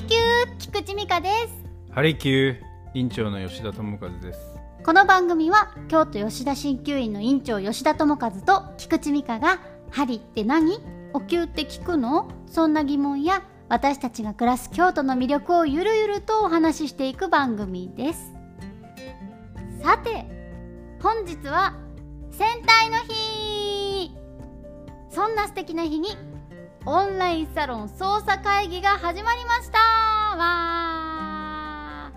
リキュー菊池美香です。ハリキュー院長の吉田智和です。この番組は京都吉田鍼灸院の院長吉田智和と菊池美香が「針って何？お灸って聞くの?」そんな疑問や私たちが暮らす京都の魅力をゆるゆるとお話ししていく番組です。さて本日は戦隊の日そんな素敵な日にオンラインサロン操作会議が始まりました。わ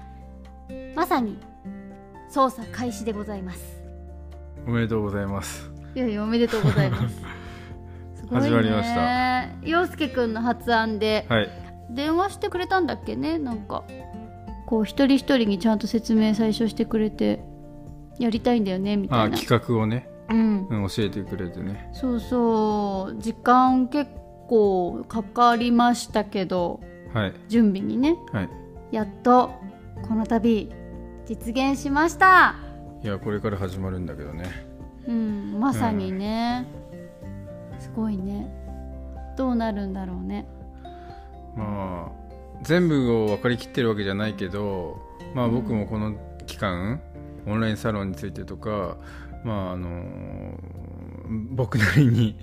ー。まさに操作開始でございます。おめでとうございます。いやいやおめでとうございます。すごいね。始まりました。陽介くんの発案ではい。電話してくれたんだっけね？なんか。こう一人一人にちゃんと説明最初してくれてやりたいんだよねみたいな。あ企画をね、うん。うん、教えてくれてね。そうそう。時間結構かかりましたけどはい。準備にね。はい。やっとこの度実現しました。いやこれから始まるんだけどね。うんまさにね、すごいね。どうなるんだろうね。まあ全部を分かりきってるわけじゃないけどまあ僕もこの期間、オンラインサロンについてとかまああの僕なりに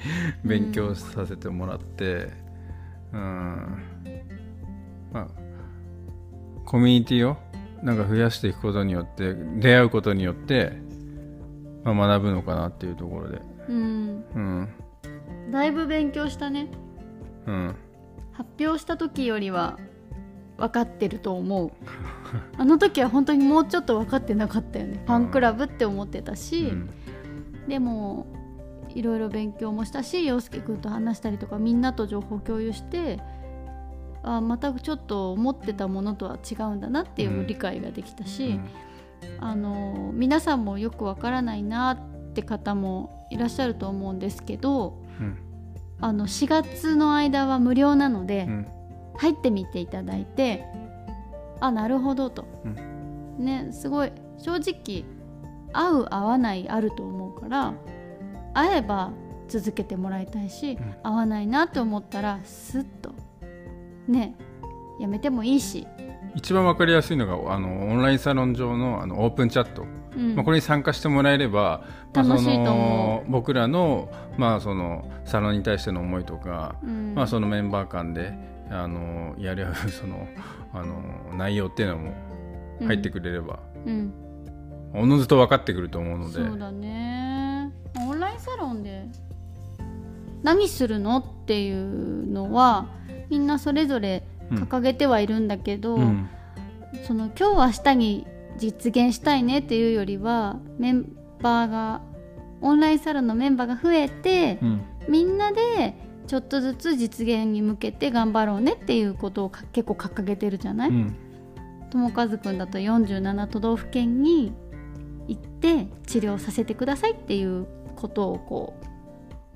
勉強させてもらってうん。まあコミュニティをなんか増やしていくことによって出会うことによって、まあ、学ぶのかなっていうところで。うん。うん。だいぶ勉強したね。うん。発表した時よりは分かってると思う。あの時は本当にもうちょっと分かってなかったよね。ファンクラブって思ってたし、うん。でもいろいろ勉強もしたし陽介くんと話したりとかみんなと情報共有してあまたちょっと思ってたものとは違うんだなっていう理解ができたし、あの皆さんもよくわからないなって方もいらっしゃると思うんですけどうん。あの4月の間は無料なので、うん。入ってみていただいてあなるほどと、ねすごい正直合う合わないあると思うから合えば続けてもらいたいし、ん。合わないなと思ったらスッとねやめてもいいし、一番わかりやすいのがあのオンラインサロン上のあのオープンチャット、うん。まあ、これに参加してもらえれば、僕らの,、まあそのサロンに対しての思いとか、うん。まあ、そのメンバー間であのやり合う そのあの内容っていうのも入ってくれれば、うん。おのずと分かってくると思うので。そうだねサロンで何するのっていうのはみんなそれぞれ掲げてはいるんだけど、うん。その今日明日に実現したいねっていうよりはメンバーがオンラインサロンのメンバーが増えて、うん。みんなでちょっとずつ実現に向けて頑張ろうねっていうことをか結構掲げてるじゃない、うん。友和くんだと47都道府県に行って治療させてくださいっていうことをこ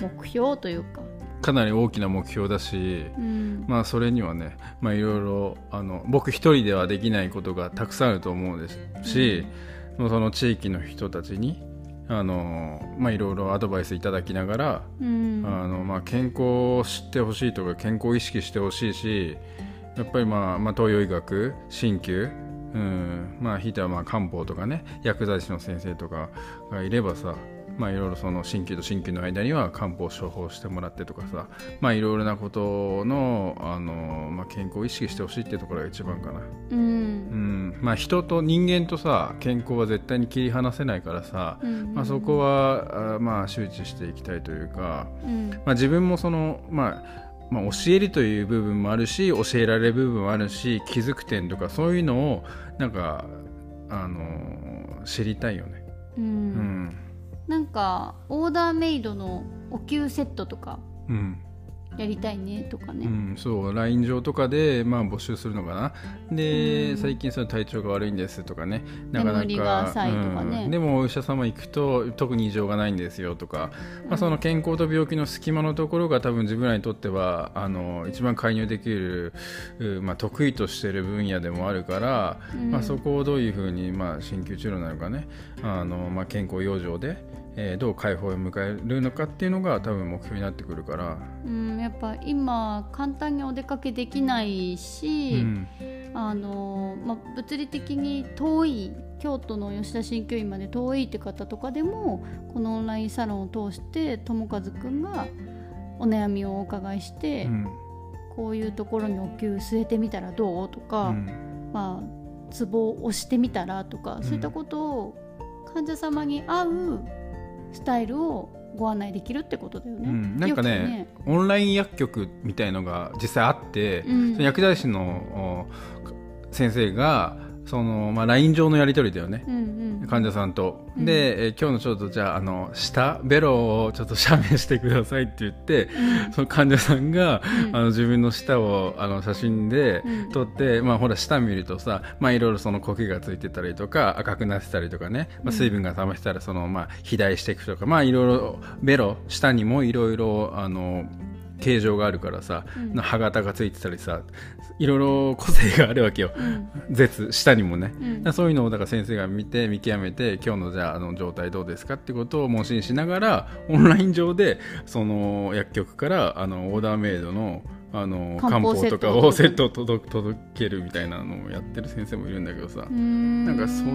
う目標というか、かなり大きな目標だし、うん。まあそれにはね、まあ、いろいろあの僕一人ではできないことがたくさんあると思うんですし、その地域の人たちにあの、まあ、いろいろアドバイスいただきながら、うん。あのまあ、健康を知ってほしいとか健康を意識してほしいしやっぱり、まあまあ、東洋医学鍼灸うん。まあひいてはまあ漢方とかね薬剤師の先生とかがいればさまあいろいろその鍼灸と鍼灸の間には漢方を処方してもらってとかさまあいろいろなことのあの、まあ、健康を意識してほしいっていうところが一番かな。うん。うん。まあ、人と人間とさ健康は絶対に切り離せないからさ、うん。まあ、そこはあまあ周知していきたいというか、うん。まあ、自分もその、まあまあ、教えるという部分もあるし教えられる部分もあるし気づく点とかそういうのをなんか、あのー知りたいよね。ううんんなんかオーダーメイドのお灸セットとかうん。やりたいねとかね、うん、そう LINE 上とかで、まあ、募集するのかな。で、うん。最近その体調が悪いんですとかね。眠りが浅いとかね。うん。でもお医者様行くと特に異常がないんですよとか、まあ、その健康と病気の隙間のところが多分自分らにとってはあの一番介入できる、うまあ、得意としている分野でもあるから、うん。まあ、そこをどういうふうに、まあ、鍼灸治療なのかね。あの、まあ、健康養生でえーどう解放を迎えるのかっていうのが多分目標になってくるから、うん、やっぱ今簡単にお出かけできないし、うん。あのまあ、物理的に遠い京都の吉田鍼灸院まで遠いって方とかでもこのオンラインサロンを通して友和くんがお悩みをお伺いして、うん。こういうところにお灸据えてみたらどうとか、うん。まあ、ツボを押してみたらとか、んそういったことを患者様に合うスタイルをご案内できるってことだよね。うん。なんかねオンライン薬局みたいのが実際あって、うん。その薬剤師のお先生がその、まあ、LINE 上のやり取りだよね。うんうん、患者さんと、うん。で、えー今日のちょっとじゃああの下ベロをちょっと写メしてくださいって言って、その患者さんが、うん。あの自分の舌をあの写真でうん。撮って、まあほら舌見るとさ、まあいろいろその苔がついてたりとか赤くなってたりとかね、まあ、水分が溜まってたらそのまあ肥大していくとか、まあいろいろベロ舌にもいろいろあの形状があるからさ、うん。の歯型がついてたりさいろいろ個性があるわけよ、うん。舌下にもね、うん。そういうのをだから先生が見て見極めて今日のじゃああの状態どうですかってことを問診しながらオンライン上でその薬局からあのオーダーメイドのあの漢漢方方とかをセットを届届けるみたいなのをやってる先生もいるんだけどさ、ななんかそう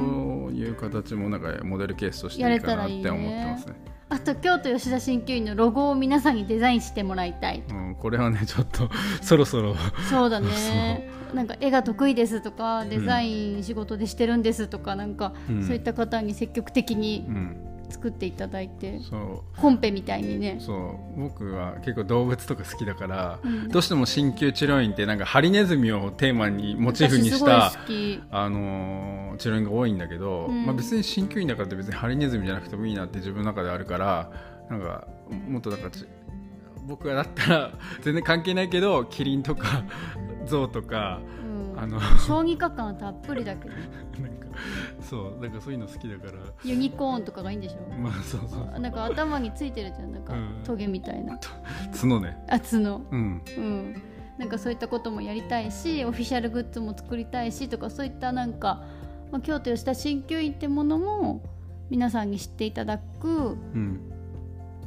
いう形もなんかモデルケースとしていいかなって思ってますね。あと京都吉田鍼灸院のロゴを皆さんにデザインしてもらいたい。うん、これはねちょっと そろそろ。そうだね。なんか絵が得意ですとかデザイン仕事でしてるんですとか、なんか、うん。そういった方に積極的にうん作っていただいて、そう。コンペみたいにね。そう。僕は結構動物とか好きだから、うん。どうしても鍼灸治療院ってなんかハリネズミをテーマにモチーフにしたあのー治療院が多いんだけど、うん。まあ、別に鍼灸院だからって別にハリネズミじゃなくてもいいなって自分の中であるからなんかもっとなんかち僕がだったら 全然関係ないけどキリンとか象とかうん。あの将棋家感はたっぷりだけどなんかそうなんかそういうの好きだから。ユニコーンとかがいいんでしょ？まあそうそう。なんか頭についてるじゃん。なんかうん。トゲみたいな。角ね。あ角。うん。うん。なんかそういったこともやりたいしオフィシャルグッズも作りたいしとかそういったなんか、まあ、京都吉田鍼灸院ってものも皆さんに知っていただくうん。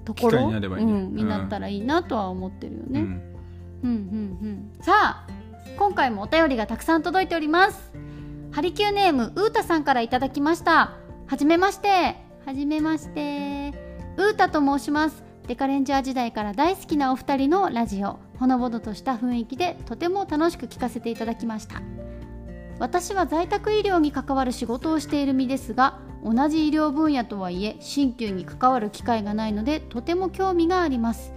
ところ？になればいいね。うん、になったらいいなとは思ってるよね。うん。うんうんうん。さあ今回もお便りがたくさん届いておりますハリキューネームうーたさんからいただきました。はじめまして。はじめまして。うーたと申します。デカレンジャー時代から大好きなお二人のラジオ。ほのぼのとした雰囲気でとても楽しく聞かせていただきました。私は在宅医療に関わる仕事をしている身ですが同じ医療分野とはいえ鍼灸に関わる機会がないのでとても興味があります。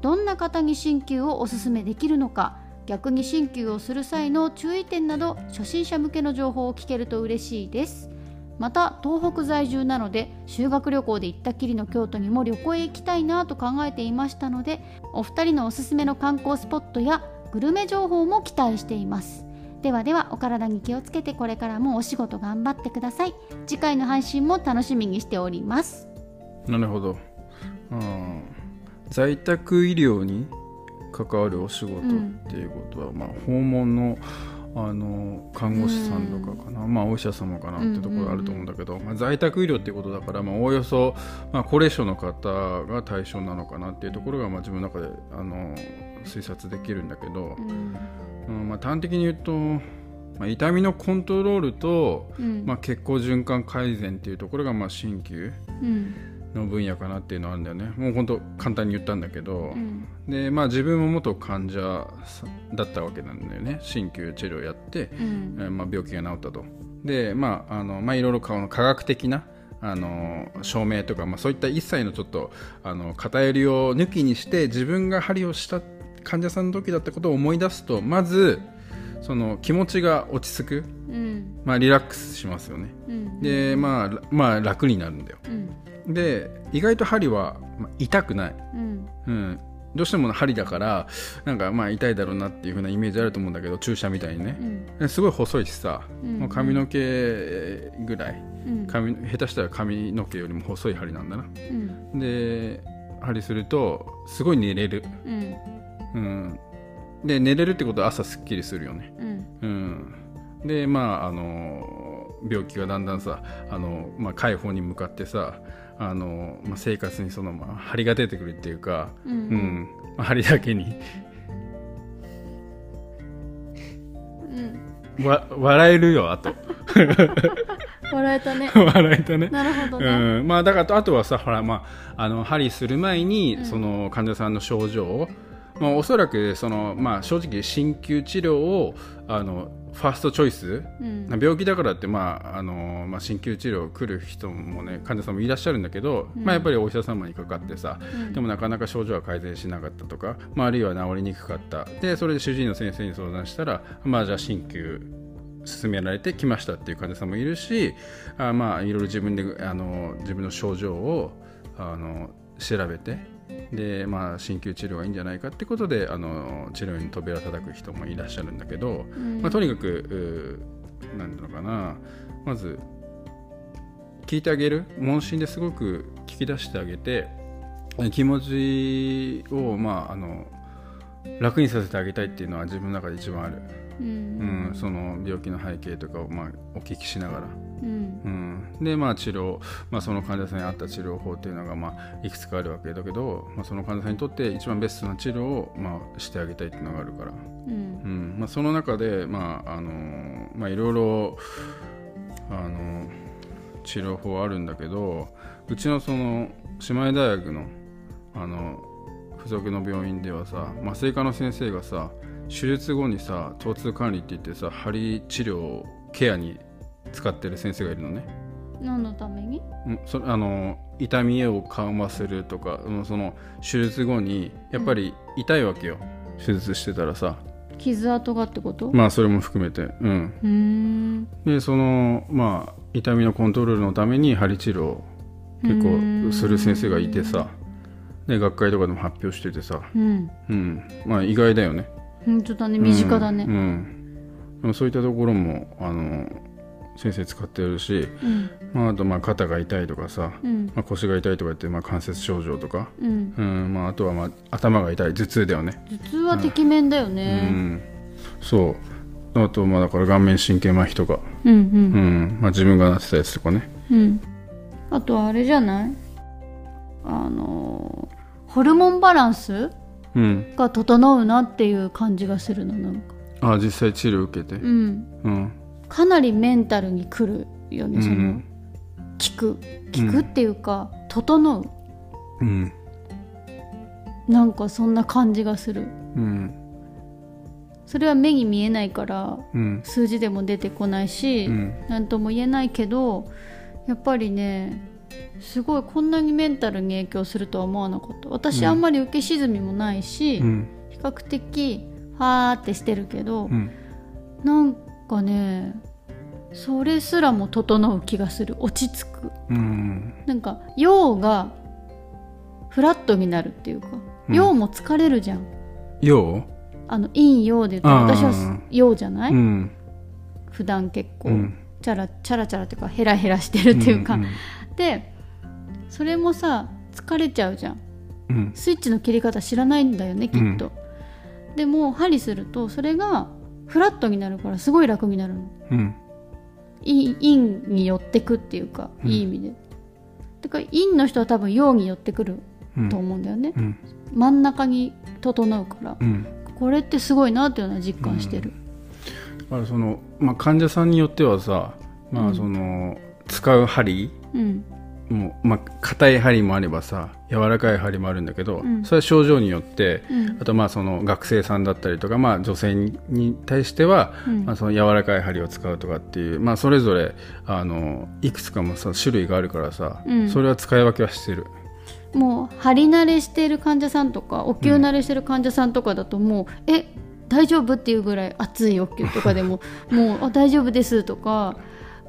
どんな方に鍼灸をおすすめできるのか逆に鍼灸をする際の注意点など初心者向けの情報を聞けると嬉しいです。また東北在住なので修学旅行で行ったきりの京都にも旅行へ行きたいなと考えていましたのでお二人のおすすめの観光スポットやグルメ情報も期待しています。ではではお体に気をつけてこれからもお仕事頑張ってください。次回の配信も楽しみにしております。なるほど、うん、在宅医療に関わるお仕事っていうことは、まあ、訪問のあの看護師さんとかかな、まあ、お医者様かなってところあると思うんだけど、まあ、在宅医療っていうことだから、まあ、おおよそ、まあ、高齢者の方が対象なのかなっていうところが、まあ、自分の中であの推察できるんだけど、うん。うんまあ、端的に言うと、まあ、痛みのコントロールと、うん。まあ、血行循環改善っていうところが、まあ、鍼灸うんの分野かなっていうのはあるんだよね。もう本当簡単に言ったんだけど、うん。でまあ自分も元患者さだったわけなんだよね。鍼灸治療やって、うん。えーまあ、病気が治ったと。でまああのまあいろいろ科学的なあの証明とか、まあ、そういった一切のちょっとあの偏りを抜きにして自分が針をした患者さんの時だったことを思い出すとまずその気持ちが落ち着く、うん。まあ、リラックスしますよね。うん。で、まあ、まあ楽になるんだよ。うんで意外と針はまあ痛くない、うん。うん、どうしても針だからなんかまあ痛いだろうなっていう風なイメージあると思うんだけど注射みたいにね。う、ん。すごい細いしさ、うんもう髪の毛ぐらい。うん。髪下手したら髪の毛よりも細い針なんだな。うん。で針するとすごい寝れる、うん。うん、で寝れるってことは朝すっきりするよね、うん。うん、でまああの病気がだんだんさあの、まあ、解放に向かってさあの、まあ、生活にその、まあ、張りが出てくるっていうか、ううんん。まあ、張りだけに。うん。わ笑えるよあと。笑えたね。笑えたね。なるほどね、うん、まあだからあとはさほらまああの針する前に、うん。その患者さんの症状を、まあ、おそらくその、まあ、正直鍼灸治療をあのファーストチョイスうん。病気だからって、まああのまあ、鍼灸治療来る人もね患者さんもいらっしゃるんだけど、うん。まあ、やっぱりお医者様にかかってさ、うん。でもなかなか症状は改善しなかったとか、まあ、あるいは治りにくかった。でそれで主治医の先生に相談したら、まあ、じゃあ鍼灸勧められてきましたっていう患者さんもいるしあまあいろいろ自分であの自分の症状をあの調べてで、まあ、鍼灸治療がいいんじゃないかってことであの治療に扉叩く人もいらっしゃるんだけど、うん。まあ、とにかくうーなんていうのかな。まず聞いてあげる。問診ですごく聞き出してあげて気持ちを、まあ、あの楽にさせてあげたいっていうのは自分の中で一番ある、うん。うん。その病気の背景とかを、まあ、お聞きしながら、うん。うん、でまあ治療、まあ、その患者さんに合った治療法っていうのが、まあ、いくつかあるわけだけど、まあ、その患者さんにとって一番ベストな治療を、まあ、してあげたいっていうのがあるから。うん。うん。まあ、その中で、まああのまあ、いろいろ、あの治療法あるんだけどうちのその姉妹大学のあの付属の病院ではさ麻酔科の先生がさ手術後にさ疼痛管理って言ってさ針治療ケアに使ってる先生がいるのね。何のために？うんそれあの痛みを緩和するとかうんその手術後にやっぱり痛いわけよ、手術してたらさ。傷跡がってこと？まあそれも含めて。うん。うーん。でそのまあ痛みのコントロールのために針治療を結構する先生がいてさ。で学会とかでも発表しててさ、うん。うん、まあ意外だよね。本当だね身近だね。うん。うん。でもそういったところもあの先生使ってるし、うん。まあ、あとまあ肩が痛いとかさ、うん。まあ、腰が痛いとか言って、まあ、関節症状とか、うん。うんまあ、あとは、まあ、頭が痛い。頭痛だよね、頭痛はてきめんだようねん、そう。あとまあだから顔面神経麻痺とか、うんううん。んまあ、自分がなってたやつとかね。うん。あとはあれじゃない？あのホルモンバランス？うん。が整うなっていう感じがするのなんか。あ実際治療受けて。うん。うんかなりメンタルに来るよねその、うん。効く効くっていうか、整う。うん。なんかそんな感じがする。うん。それは目に見えないからうん。数字でも出てこないし、うん。とも言えないけどやっぱりねすごいこんなにメンタルに影響するとは思わなかった。私うん。あんまり受け沈みもないし、うん。比較的ファーってしてるけど、うん。なんかねそれすらも整う気がする。落ち着く。うん。なんか陽がフラットになるっていうかうん。陽も疲れるじゃん、よあの陰陽で言ったらあー私は陽じゃない、うん。普段結構、うん。チャラチャラチャラっていうかヘラヘラしてるっていうか、んでそれもさ疲れちゃうじゃん。うん。スイッチの切り方知らないんだよねきっと、でも針するとそれがフラットになるからすごい楽になるの。うん。陰陰に寄ってくっていうか、うん。いい意味で。だから陰の人は多分陽に寄ってくるうん。と思うんだよね、うん。真ん中に整うから。うん。これってすごいなっていうのは実感してる。だからその、まあ、患者さんによってはさ、まあ、うん。その使う針うんもう、まあ、硬い針もあればさ柔らかい針もあるんだけど、うん。それは症状によってうん。あとまあその学生さんだったりとか、まあ、女性に対しては、うん。まあ、その柔らかい針を使うとかっていう、まあ、それぞれあのいくつかもさ種類があるからさ、うん。それは使い分けはしてる。もう針慣れしている患者さんとかお灸慣れしてる患者さんとかだともう、え大丈夫っていうぐらい熱いお灸とかでも もうあ大丈夫ですとか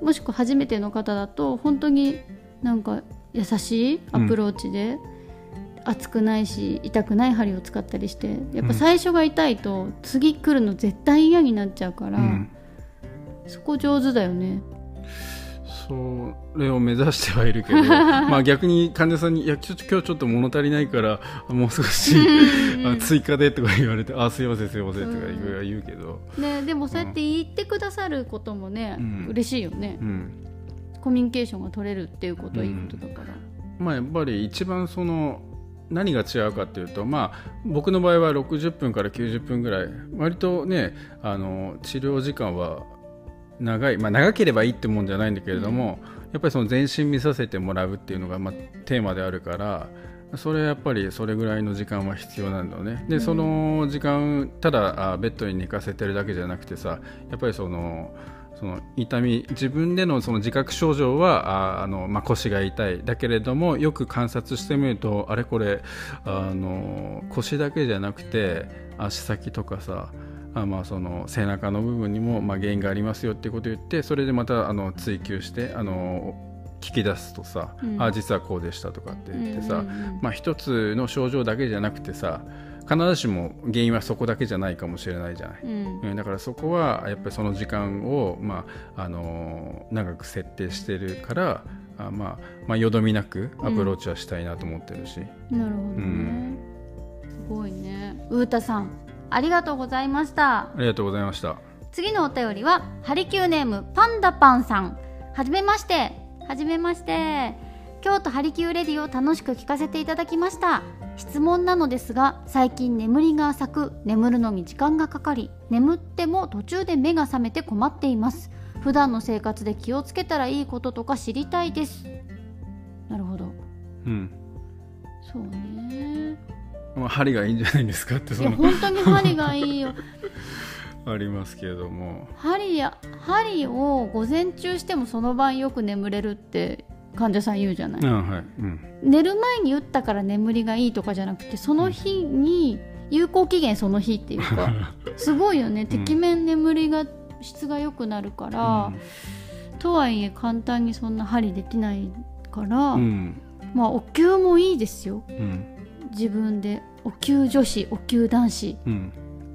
もしくは初めての方だと本当になんか優しいアプローチで、熱くないし痛くない針を使ったりしてやっぱ最初が痛いと次来るの絶対嫌になっちゃうから、うん。そこ上手だよね。それを目指してはいるけど まあ逆に患者さんに「いや今日ちょっと物足りないからもう少しあ追加で」とか言われて「あすいませんすいません」とか言う言うけど、ね、でもそうやって言ってくださることもね、うん。嬉しいよね。うん、コミュニケーションが取れるっていうことはいいことだから、まあやっぱり一番その何が違うかっていうと、まあ、僕の場合は60分から90分ぐらい。割とねあの治療時間は長い、まあ、長ければいいってもんじゃないんだけれども、やっぱりその全身見させてもらうっていうのが、まあ、テーマであるからそれやっぱりそれぐらいの時間は必要なんだよね。で、その時間ただあベッドに寝かせてるだけじゃなくてさやっぱりそのその痛み自分でのその自覚症状はああの、まあ、腰が痛いだけれどもよく観察してみるとあれこれあの腰だけじゃなくて足先とかさあまあその背中の部分にもまあ原因がありますよっていうことを言ってそれでまたあの追求してあの聞き出すとさ、うん、あ実はこうでしたとかって言ってさ、まあ、一つの症状だけじゃなくてさ必ずしも原因はそこだけじゃないかもしれないじゃない、うん、だからそこはやっぱりその時間を、まあ、あの長く設定してるからあ、まあ、まあよどみなくアプローチはしたいなと思ってるし、うん、なるほどね、うん、すごいね。うーたさんありがとうございました。ありがとうございました。次のお便りはハリキューネームパンダパンさん。はじめまして。はじめまして。京都ハリキューレディを楽しく聞かせていただきました質問なのですが最近眠りが浅く眠るのに時間がかかり眠っても途中で目が覚めて困っています。普段の生活で気をつけたらいいこととか知りたいです。なるほど。うん。そうね。まあ針がいいんじゃないですかっていや本当に針がいいよ。ありますけれども。針や針を午前中してもその晩よく眠れるって患者さん言うじゃない、はい。うん、寝る前に打ったから眠りがいいとかじゃなくてその日に有効期限その日っていうか すごいよね、てきめん眠りが質が良くなるから、うん、とはいえ簡単にそんな針できないから、うん、まあお灸もいいですよ、自分で。お灸女子お灸男子、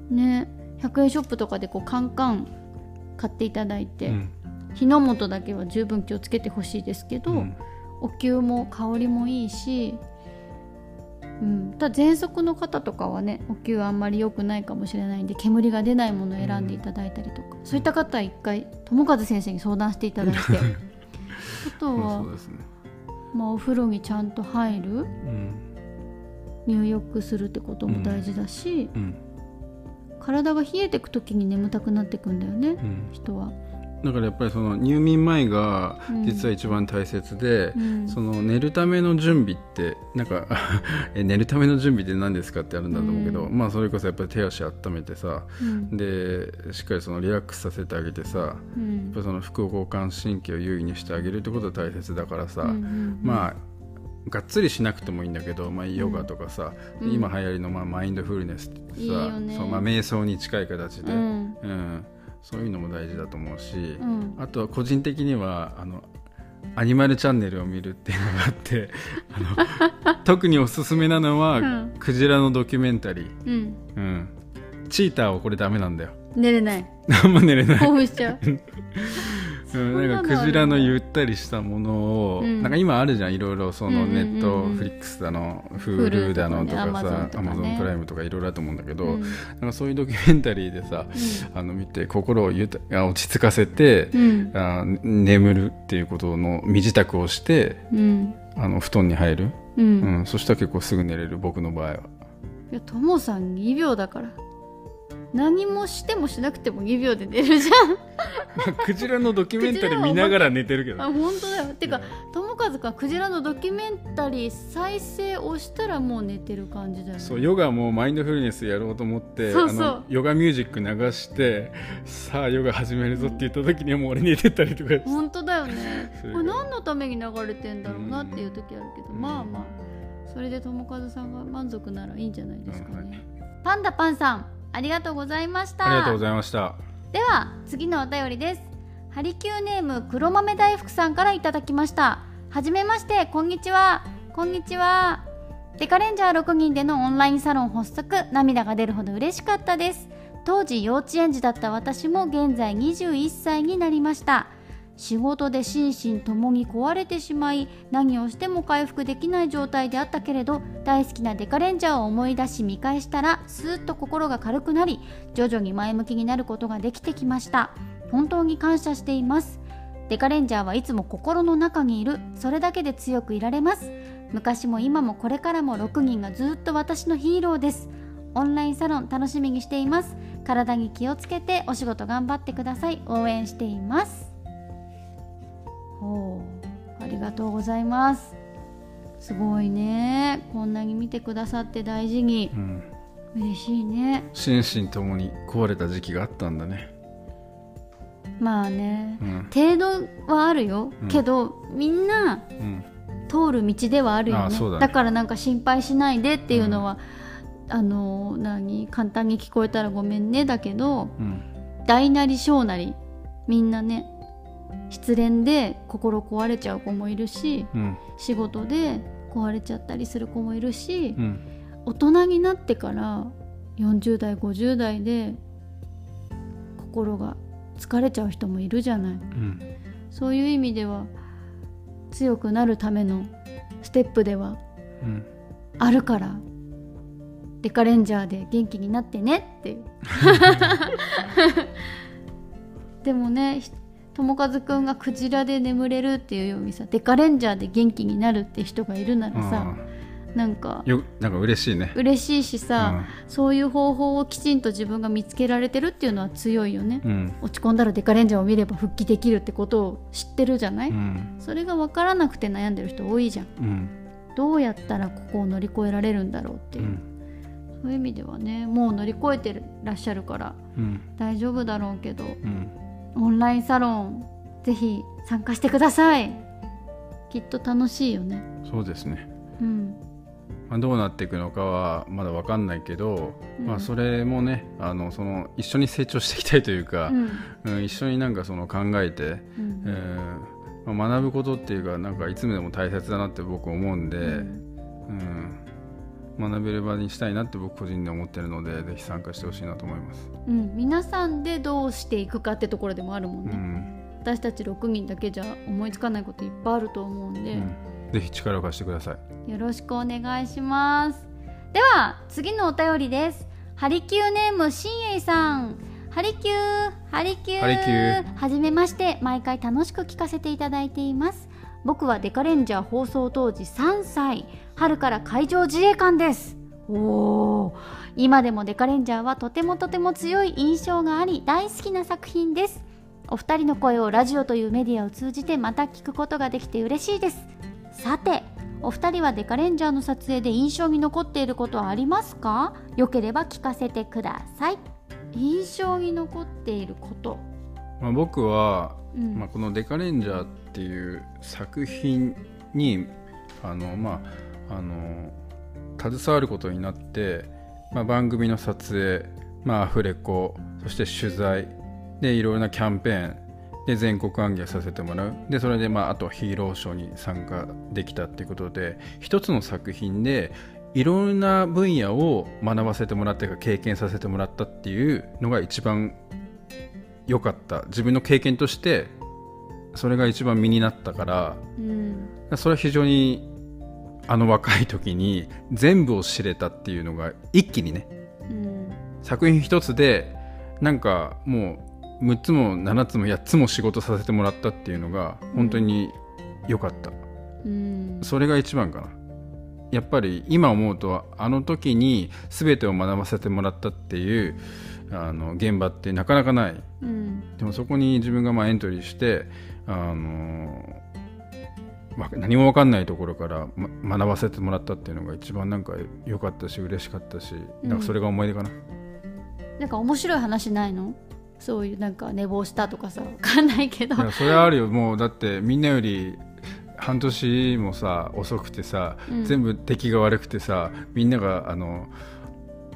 ね。100円ショップとかでこうカンカン買っていただいて、火の元だけは十分気をつけてほしいですけど、うん、お灸も香りもいいし、うん、ただ喘息の方とかはねお灸あんまり良くないかもしれないんで煙が出ないものを選んでいただいたりとか、うん、そういった方は一回友和先生に相談していただいて。あとは、ね、まあ、お風呂にちゃんと入る、うん、入浴するってことも大事だし、体が冷えてく時に眠たくなってくんだよね、人は。だからやっぱりその入眠前が実は一番大切で、うん、その寝るための準備ってなんか 寝るための準備って何ですかってあるんだと思うけど、うん、まあそれこそやっぱり手足温めてさ、うん、でしっかりそのリラックスさせてあげてさ、やっぱその副交感神経を優位にしてあげるってことが大切だからさ、まあがっつりしなくてもいいんだけど、まあ、ヨガとかさ、今流行りのまあマインドフルネスってさ、ね、そうまあ、瞑想に近い形で。うんそういうのも大事だと思うし、うん、あとは個人的にはあのアニマルチャンネルを見るっていうのがあって あの特におすすめなのは、うん、クジラのドキュメンタリー、うん。うん、チーターはこれダメなんだよ。寝れない。あんま寝れない。興奮しちゃう うん、なんかクジラのゆったりしたものを、うん、なんか今あるじゃんいろいろそのネットフリックスだの、フールだのとかさアマゾンプライムとかいろいろあると思うんだけど、うん、なんかそういうドキュメンタリーでさ、うん、あの見て心をゆた落ち着かせて、あ眠るっていうことの身支度をして、あの布団に入る、うん。そしたら結構すぐ寝れる僕の場合は。いやともさん2秒だから何もしてもしなくても2秒で寝るじゃん。まあ、クジラのドキュメンタリー見ながら寝てるけど。あ本当だよ。てか友和君はクジラのドキュメンタリー再生をしたらもう寝てる感じだよね。そうヨガもマインドフルネスやろうと思ってそうそう。ヨガミュージック流してさあヨガ始めるぞって言った時にはもう俺寝てたりとか本当だよね。これ何のために流れてんだろうなっていう時あるけど、まあまあ。それで友和さんが満足ならいいんじゃないですかね、はい、パンダパンさんありがとうございました。ありがとうございました。では次のお便りです。ハリキューネーム黒豆大福さんからいただきました。はじめましてこんにちは。こんにちは。デカレンジャー6人でのオンラインサロン発足涙が出るほど嬉しかったです。当時幼稚園児だった私も現在21歳になりました仕事で心身ともに壊れてしまい何をしても回復できない状態であったけれど大好きなデカレンジャーを思い出し見返したらスーッと心が軽くなり徐々に前向きになることができてきました。本当に感謝しています。デカレンジャーはいつも心の中にいる。それだけで強くいられます。昔も今もこれからも6人がずっと私のヒーローです。オンラインサロン楽しみにしています。体に気をつけてお仕事頑張ってください。応援しています。ほうありがとうございます。すごいね。こんなに見てくださって大事に。うん。嬉しいね。心身ともに壊れた時期があったんだね。まあね。うん。程度はあるよ、うん。けどみんなうん。通る道ではあるよね。あそうだね。からなんか心配しないでっていうのは、あの何？簡単に聞こえたらごめんね。だけどうん。大なり小なりみんなね失恋で心壊れちゃう子もいるしうん。仕事で壊れちゃったりする子もいるし、うん。大人になってから40代50代で心が疲れちゃう人もいるじゃない。うん。そういう意味では強くなるためのステップではうん。あるからデカレンジャーで元気になってねっていう。でもねひ友和くんがクジラで眠れるっていうようにさデカレンジャーで元気になるって人がいるならさなんかよなんか嬉しいね。嬉しいしさ、そういう方法をきちんと自分が見つけられてるっていうのは強いよね、うん。落ち込んだらデカレンジャーを見れば復帰できるってことを知ってるじゃない、うん。それが分からなくて悩んでる人多いじゃん。うん。どうやったらここを乗り越えられるんだろうっていう。う、ん。そういう意味ではねもう乗り越えてらっしゃるからうん。大丈夫だろうけどうんオンラインサロンぜひ参加してください。きっと楽しいよね。そうですね。うん。まあ、どうなっていくのかはまだ分かんないけど、うん。まあ、それもねあのその一緒に成長していきたいというかう、ん。うん一緒になんかその考えて、うん。えーまあ、学ぶことっていうかなんかいつまでも大切だなって僕思うんで、うん。うん学べる場にしたいなって僕個人で思ってるのでぜひ参加してほしいなと思います。うん、皆さんでどうしていくかってところでもあるもんね、うん。私たち6人だけじゃ思いつかないこといっぱいあると思うんで、うん。ぜひ力を貸してください。よろしくお願いします。では次のお便りです。ハリキューネームしんえいさん。ハリキューハリキュー。ハリキュー。はじめまして。毎回楽しく聞かせていただいています僕はデカレンジャー放送当時3歳。春から海上自衛官です。おお今でもデカレンジャーはとてもとても強い印象があり大好きな作品です。お二人の声をラジオというメディアを通じてまた聞くことができて嬉しいです。さてお二人はデカレンジャーの撮影で印象に残っていることはありますか？よければ聞かせてください。印象に残っていること、まあ、僕は、うん。まあ、この「デカレンジャー」っていう作品にあの、まあ、あの携わることになって、まあ、番組の撮影、まあ、アフレコそして取材でいろいろなキャンペーンで全国暗記させてもらう。でそれで、まあ、あとヒーローショーに参加できたっていうことで一つの作品でいろんな分野を学ばせてもらってか経験させてもらったっていうのが一番良かった。自分の経験としてそれが一番身になったからうん。それは非常にあの若い時に全部を知れたっていうのが一気にね。うん。作品一つでなんかもう6つも7つも8つも仕事させてもらったっていうのが本当に良かった、うん。それが一番かな。やっぱり今思うとあの時に全てを学ばせてもらったっていうあの現場ってなかなかない。うん。でもそこに自分がまあエントリーして、あのわ何も分かんないところから、ま学ばせてもらったっていうのが一番なんか良かったし嬉しかったしなんかそれが思い出かな、なんか面白い話ないの？そういうなんか寝坊したとかさわかんないけど。いやそれはあるよ。もうだってみんなより半年もさ遅くてさ、うん。全部出来が悪くてさみんながあの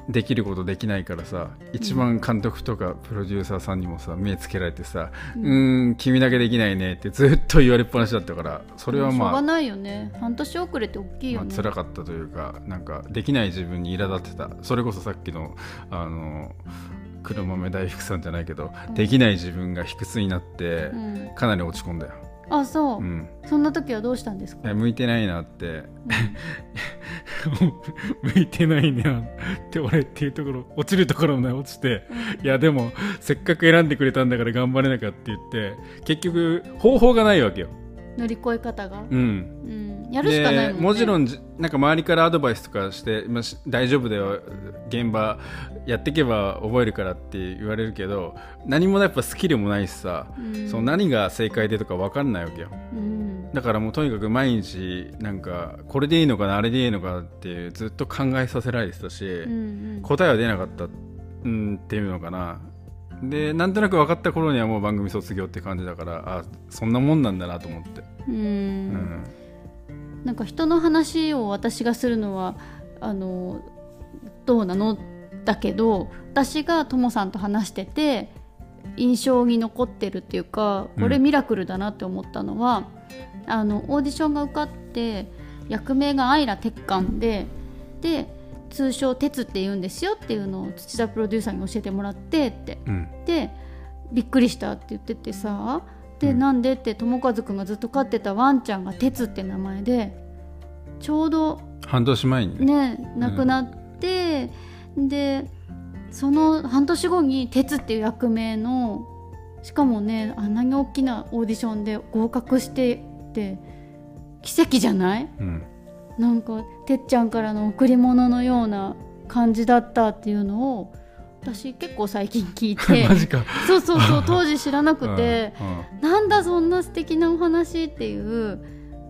できることできないからさ一番監督とかプロデューサーさんにもさ目つけられてさ「うーん君だけできないね」ってずっと言われっぱなしだったからそれはまあしょうがないよね。半年遅れて大きいよまあ、ね、辛かったというかなんかできない自分に苛立ってた。それこそさっきのあの黒豆大福さんじゃないけど、うん。できない自分が卑屈になって、うん、かなり落ち込んだよ、あそう、うん、そんな時はどうしたんですか？向いてないなって。向いてないなって俺っていうところ落ちるところまで落ちて。いやでもせっかく選んでくれたんだから頑張れなかって言って結局方法がないわけよ乗り越え方が、うん。うん、やるしかないもんね。でもちろんじなんか周りからアドバイスとかして、まあ、し大丈夫だよ。現場やっていけば覚えるからって言われるけど何もやっぱスキルもないしさ、うん。その何が正解でとか分かんないわけよ。うん。だからもうとにかく毎日なんかこれでいいのかなあれでいいのかっていうずっと考えさせられてたし、うんうん。答えは出なかった、うん、っていうのかなでなんとなく分かった頃にはもう番組卒業って感じだからあそんなもんなんだなと思って、うん。うん。なんか人の話を私がするのはあのどうなの？だけど私がともさんと話してて印象に残ってるっていうかこれうんミラクルだなって思ったのは、あのオーディションが受かって役名がアイラ鉄管でで通称鉄って言うんですよっていうのを土田プロデューサーに教えてもらってって。うん。でびっくりしたって言っててさ。で、うん。なんでって友和くんがずっと飼ってたワンちゃんが鉄って名前でちょうど半年前にね。ね亡くなって、でその半年後に鉄っていう役名のしかもねあんなに大きなオーディションで合格してって奇跡じゃない？うんなんかてっちゃんからの贈り物のような感じだったっていうのを私結構最近聞いて。マジか。そうそうそう当時知らなくて、うんなんだそんな素敵なお話っていう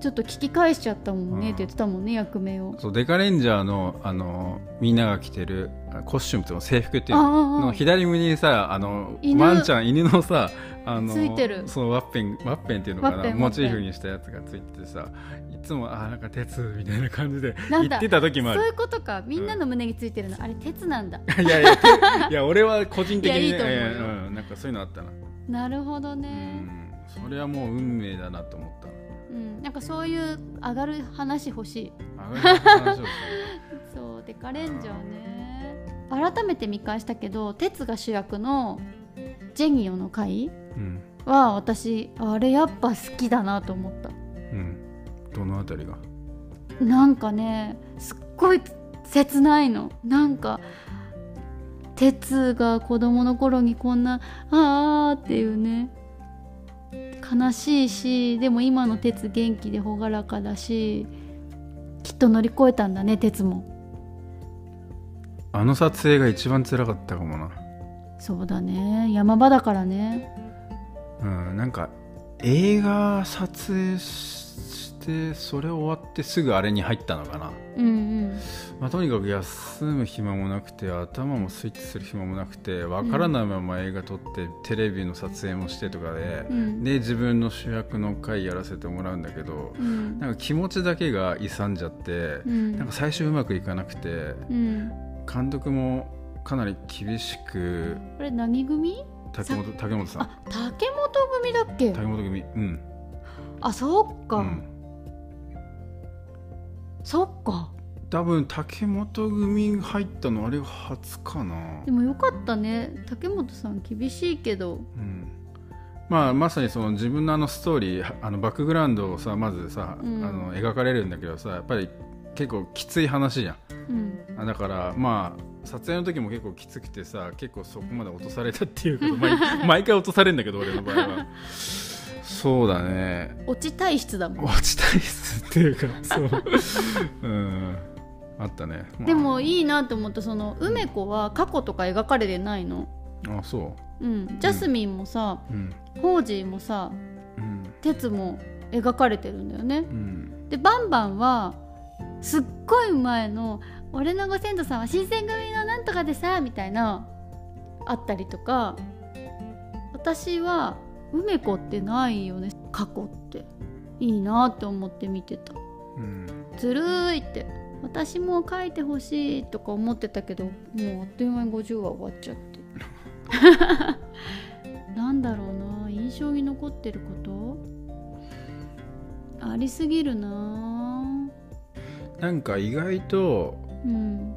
ちょっと聞き返しちゃったもんねって言ってたもんね役名を。そうデカレンジャーのあのみんなが着てるあコスチュームっていうの制服っていうの。左胸にさあの犬。ワンちゃん犬のさあのついてる。そうワッペンワッペンっていうのかな。モチーフにしたやつがついててさ。いつもあなんか鉄みたいな感じで言ってた時もある。そういうことか。みんなの胸についてるの、あれ鉄なんだ。いやいやていや俺は個人的にねいやいいと思うん、なんかそういうのあったな、なるほどうね、ん、それはもう運命だなと思った。うん。なんかそういう上がる話欲しい。上がりの話をするそうデカレンジャーね。改めて見返したけど鉄が主役の「ジェニオの回うん。は私あれやっぱ好きだなと思った。うんどのあたりが？なんかねすっごい切ないの。なんか鉄が子供の頃にこんなあーっていうね悲しいしでも今の鉄元気で朗らかだしきっと乗り越えたんだね鉄も。あの撮影が一番辛かったかもな。そうだね。山場だからね。うん、なんか映画撮影してそれ終わってすぐあれに入ったのかな、うんうん。まあ、とにかく休む暇もなくて頭もスイッチする暇もなくてわからないまま映画撮って、テレビの撮影もしてとかで、うん。で自分の主役の回やらせてもらうんだけどうん。なんか気持ちだけが勇んじゃってう、ん。なんか最初うまくいかなくてうん。監督もかなり厳しくこれ何組？竹本竹本さん。あ竹本組だっけ？竹本組。うん。あそっか、うんそっか。多分竹本組入ったのあれが初かな。で、もよかったね。竹本さん厳しいけど。うん、まあまさにその自分のあのストーリーあのバックグラウンドをさまずさ、うん。あの描かれるんだけどさやっぱり結構きつい話じゃん。うん。あだからまあ撮影の時も結構きつくてさ結構そこまで落とされたっていうこと毎毎回落とされるんだけど俺の場合はそうだね。落ち体質だもん。落ちたりすっていうかそう。うん。あったね、まあ。でもいいなと思ったその梅子は過去とか描かれてないの？あそう。ん。ジャスミンもさ、ううん。ホージーもさうん。鉄も描かれてるんだよね。うん。でバンバンはすっごい前の「俺のご先祖さんは新選組のなんとかでさ」みたいなあったりとか私は梅子ってないよね。過去って。いいなって思って見てた。うん。ずるいって。私も書いてほしいとか思ってたけどもうあっという間に50話終わっちゃって。なんだろうな。印象に残ってること？ありすぎるな。なんか意外とうん。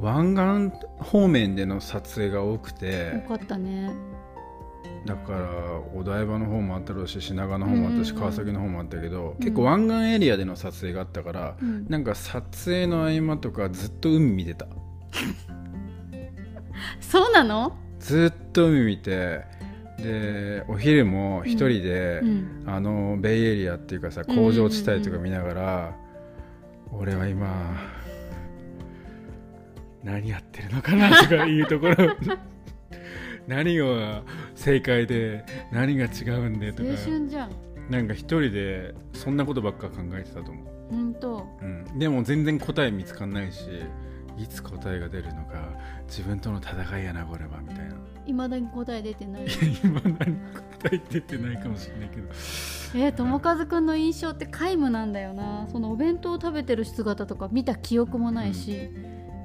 湾岸方面での撮影が多くよてかったねだからお台場の方もあったろうし品川の方もあったし、うん。うんうん川崎の方もあったけど、うん。結構湾岸エリアでの撮影があったから、うん。なんか撮影の合間とかずっと海見てた。そうなの？ずっと海見てでお昼も一人で、うん。あのベイエリアっていうかさ工場地帯とか見ながら、俺は今何やってるのかなとかいうところ 何が正解で何が違うんでとか。青春じゃん。なんか一人でそんなことばっか考えてたと思う、ほんとうん、でも全然答え見つかんないしいつ答えが出るのか自分との戦いやなこれはみたいな。いまだに答え出てない。今何答え出てないかもしれないけど。えー、友和くんの印象って皆無なんだよな。そのお弁当を食べてる姿とか見た記憶もないし、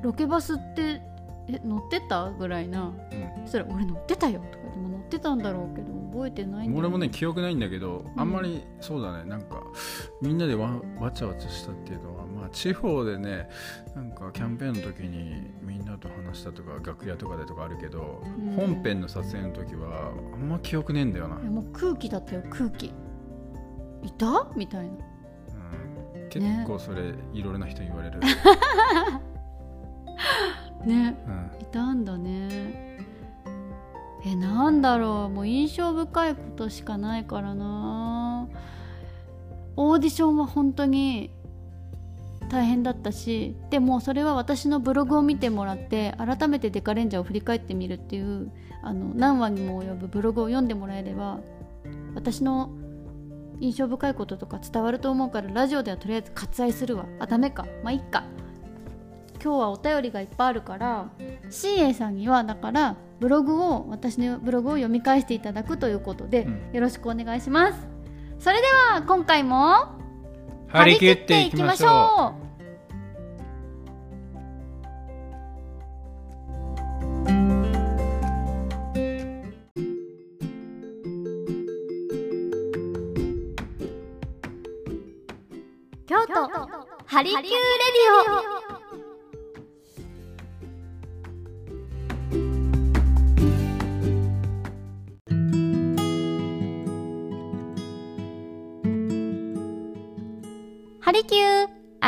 ロケバスってえ乗ってた？ぐらいな。うん。そしたら俺乗ってたよとかでも乗ってたんだろうけど覚えてないんだよ。俺もね記憶ないんだけど、うん。あんまりそうだね。なんかみんなでわわちゃわちゃしたっていうのはまあ地方でねなんかキャンペーンの時にみんなと話したとか楽屋とかでとかあるけど、うん。本編の撮影の時はあんま記憶ねえんだよな、もう空気だったよ。空気。いた？みたいな。うん、結構それ、いろいろな人言われる、ね。うん。いたんだね。えなんだろう。もう印象深いことしかないからな。オーディションは本当に大変だったしでもそれは私のブログを見てもらって改めてデカレンジャーを振り返ってみるっていうあの何話にも及ぶブログを読んでもらえれば私の印象深いこととか伝わると思うからラジオではとりあえず割愛するわ。あダメか。まあいっか今日はお便りがいっぱいあるから CA さんにはだからブログを私のブログを読み返していただくということで、うん。よろしくお願いします。それでは今回も張り切っていきましょ京都ハリキューレディオ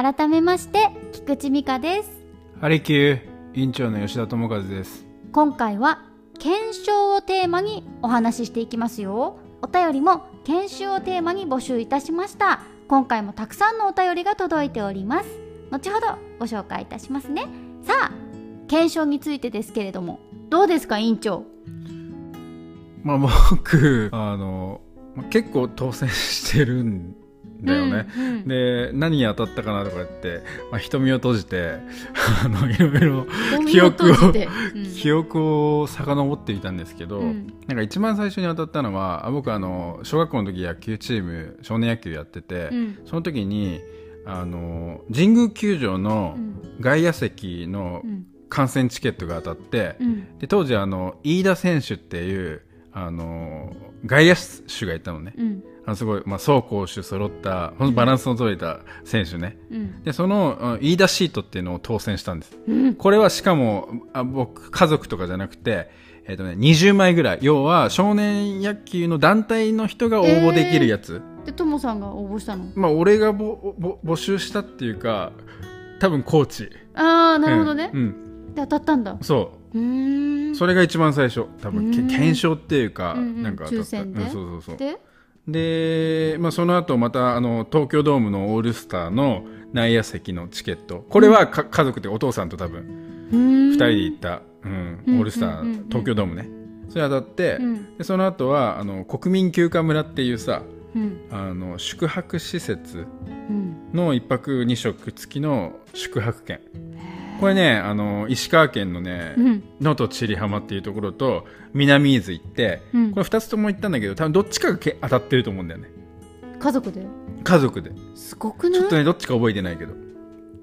改めまして菊池美香です。うハリキュー委員長の吉田智和です。今回は検証をテーマにお話ししていきますよ。お便りも研修をテーマに募集いたしました。今回もたくさんのお便りが届いております。後ほどご紹介いたしますね。さあ検証についてですけれどもどうですか委員長？まあ僕あのまあ結構当選してるんだよね、うんうん。で何に当たったかなとか言って、まあ、瞳を閉じて あのいろいろ記憶をうん。記憶を遡っていたんですけど、うん。なんか一番最初に当たったのはあ僕あの小学校の時野球チーム少年野球やってて、うん。その時にあの神宮球場のうん。外野席のうん。観戦チケットが当たって、うん。で当時あの飯田選手っていうあの外野手がいたのね、うんあのすごい、まあ、走攻守揃ったバランスの取れた選手ね、うん。でそのうん飯田シートっていうのを当選したんです。うん。これはしかもあ僕家族とかじゃなくて、えっとね、20枚ぐらい。要は少年野球の団体の人が応募できるやつ、でともさんが応募したの？まあ俺がぼぼ募集したっていうか多分コーチ。ああなるほどね、うん。うん。で当たったんだ。そう。うーん。それが一番最初。多分検証っていうか、うんうん。なんか当たった。抽選で。うんそうそうそう。で？で、まあ、その後またあの東京ドームのオールスターの内野席のチケット。これはか、家族でお父さんと多分2 2人で行った、うん。うん。オールスター、うんうんうん東京ドームね。それ当たって、うん。でその後はあの国民休暇村っていうさうん。あの宿泊施設うん。の1泊2食付きの宿泊券これねあの石川県のねうん。能登千里浜っていうところと南伊豆行ってうん。これ2つとも行ったんだけど多分どっちかがけ当たってると思うんだよね。家族で？家族で。すごくない？ちょっとねどっちか覚えてないけど、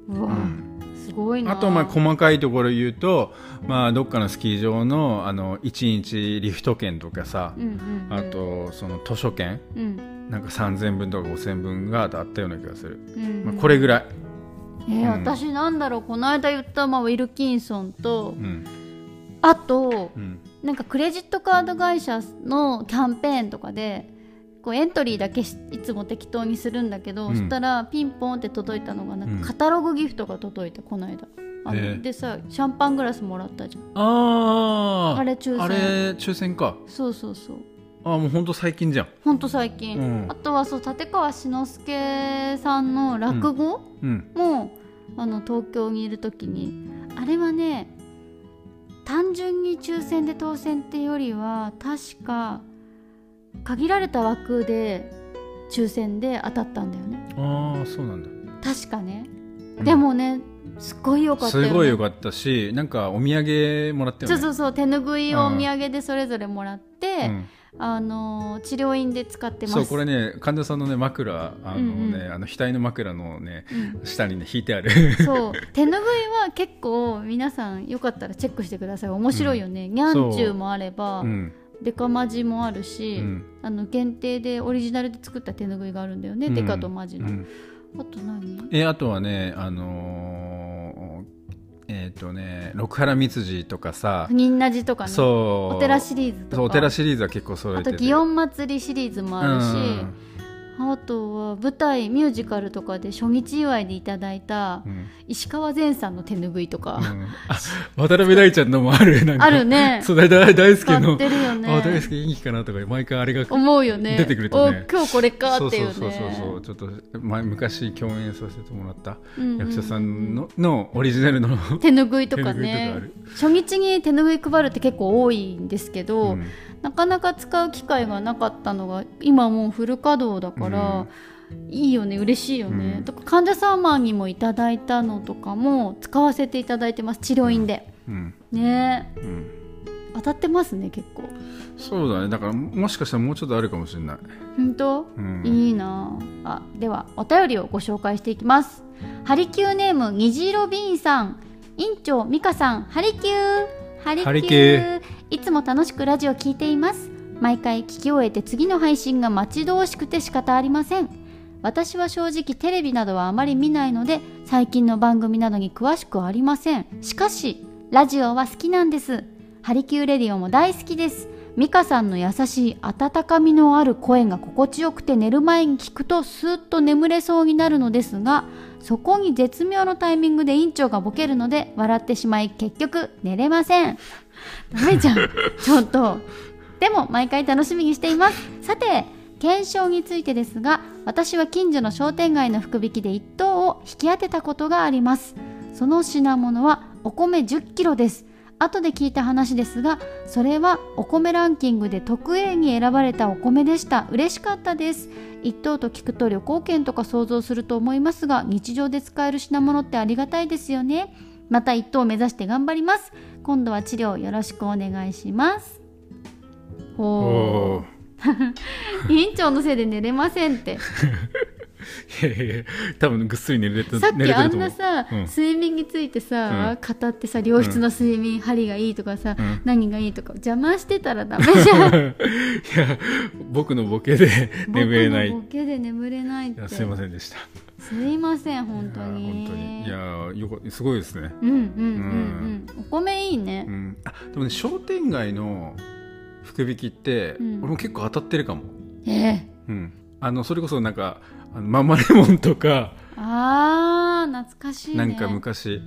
うわ、うん。すごいな。あとまあ細かいところ言うと、まあ、どっかのスキー場のあの1日リフト券とかさうんうんうん。あとその図書券。うん。なんか3000分とか5000分があったような気がする、うんうん。まあ、これぐらい、えーうん。私なんだろうこの間言った、まあ、ウィルキンソンとうん。あとうん。なんかクレジットカード会社のキャンペーンとかでこうエントリーだけしいつも適当にするんだけど、うん。そしたらピンポンって届いたのがなんうん。かカタログギフトが届いたこの間。あでさシャンパングラスもらったじゃん。ああれ抽選。あれ抽選か。そうそうそう。あもうほんと最近じゃん。ほんと最近、うん。あとはそう立川志の輔さんの落語うん。も、あの東京にいる時にあれはね単純に抽選で当選ってよりは確か限られた枠で抽選で当たったんだよね。ああそうなんだ、確かね、うん。でもねすっごい良かったよ、ね、すごい良かったしなんかお土産もらったよね。そうそうそう手ぬぐいをお土産でそれぞれもらって、うんあの治療院で使ってます。そうこれね患者さんのね枕あのね、うんうん。あの額の枕のねうん。下にね引いてある。そう。手ぬぐいは結構皆さんよかったらチェックしてください。面白いよね、ニャンチューもあれば、う。ん。デカマジもあるし、うん。あの限定でオリジナルで作った手ぬぐいがあるんだよね、うん。デカとマジの、うん。あと何？えあとはねあのーえっ、とね六原蜜寺とかさ不妊なじとかね。そう。お寺シリーズとか。そうお寺シリーズは結構揃えてて。あと祇園祭りシリーズもあるし、うんあとは舞台ミュージカルとかで初日祝いでいただいたうん。石川善さんの手ぬぐいとか、うん。あ渡辺大ちゃんのもあるなんかあるね。そう大大大輔の。ね。あ大輔元気かなとか毎回あれが思うよね。出てくるとね。お今日これかっていうね。そうそうそうそうちょっと前昔共演させてもらったうんうん役者さんの,、のオリジナルの手ぬぐいとかねる。初日に手ぬぐい配るって結構多いんですけど、うんなかなか使う機会がなかったのが今もうフル稼働だから、いいよね嬉しいよね、うん。とか患者様にもいただいたのとかも使わせていただいてます治療院で、うん。ね。うん。当たってますね結構。そうだね。だからもしかしたらもうちょっとあるかもしれない、本当、うん、いいな。ああではお便りをご紹介していきます。ハリキューネーム虹色ビーンさん。院長美香さんハリキュー。ハリキューいつも楽しくラジオ聞いています。毎回聞き終えて次の配信が待ち遠しくて仕方ありません。私は正直テレビなどはあまり見ないので最近の番組などに詳しくありません。しかしラジオは好きなんです。ハリキューレディオも大好きです。ミカさんの優しい温かみのある声が心地よくて寝る前に聞くとスーッと眠れそうになるのですがそこに絶妙のタイミングで院長がボケるので笑ってしまい結局寝れません。ダメじゃんちょっと。でも毎回楽しみにしています。さて検証についてですが私は近所の商店街の福引きで1等を引き当てたことがあります。その品物はお米1 0キロです。後で聞いた話ですがそれはお米ランキングで特 A に選ばれたお米でした。嬉しかったです。一等と聞くと旅行券とか想像すると思いますが日常で使える品物ってありがたいですよね。また一等を目指して頑張ります。今度は治療よろしくお願いします。おお院長のせいで寝れませんって。いやいや多分ぐっすり寝れてさっきあんなさ、うん。睡眠についてさ、語ってさ良質の睡眠、針がいいとかさ、うん。何がいいとか邪魔してたらダメじゃん。いや僕のボケで眠れない。ボケで眠れないって。すいませんでしたすいません本当に。いや本当に。いやよかすごいですね、うんうんうんうん。お米いいね。う、ん、あでもね商店街の福引きって、うん。俺も結構当たってるかも、ええうん、あのそれこそなんかあのママレモンとか、あー懐かしいね。なんか昔、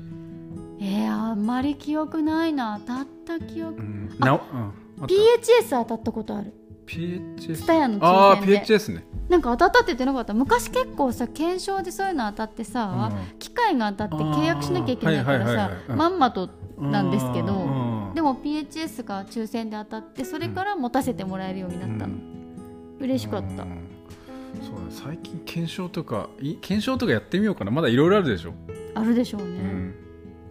えー、あんまり記憶ないな。当たった記憶。うん、なおうん。PHS 当たったことある PHS ツタヤのああ抽選で PHS ね。なんか当たったって言ってなかった？昔結構さ検証でそういうの当たってさ、うん。機械が当たって契約しなきゃいけないからさまんまとなんですけどうんでも PHS が抽選で当たってそれから持たせてもらえるようになったの、嬉しかった、うん。そうだね。最近検証とかい検証とかやってみようかな。まだいろいろあるでしょ、あるでしょうね、うん、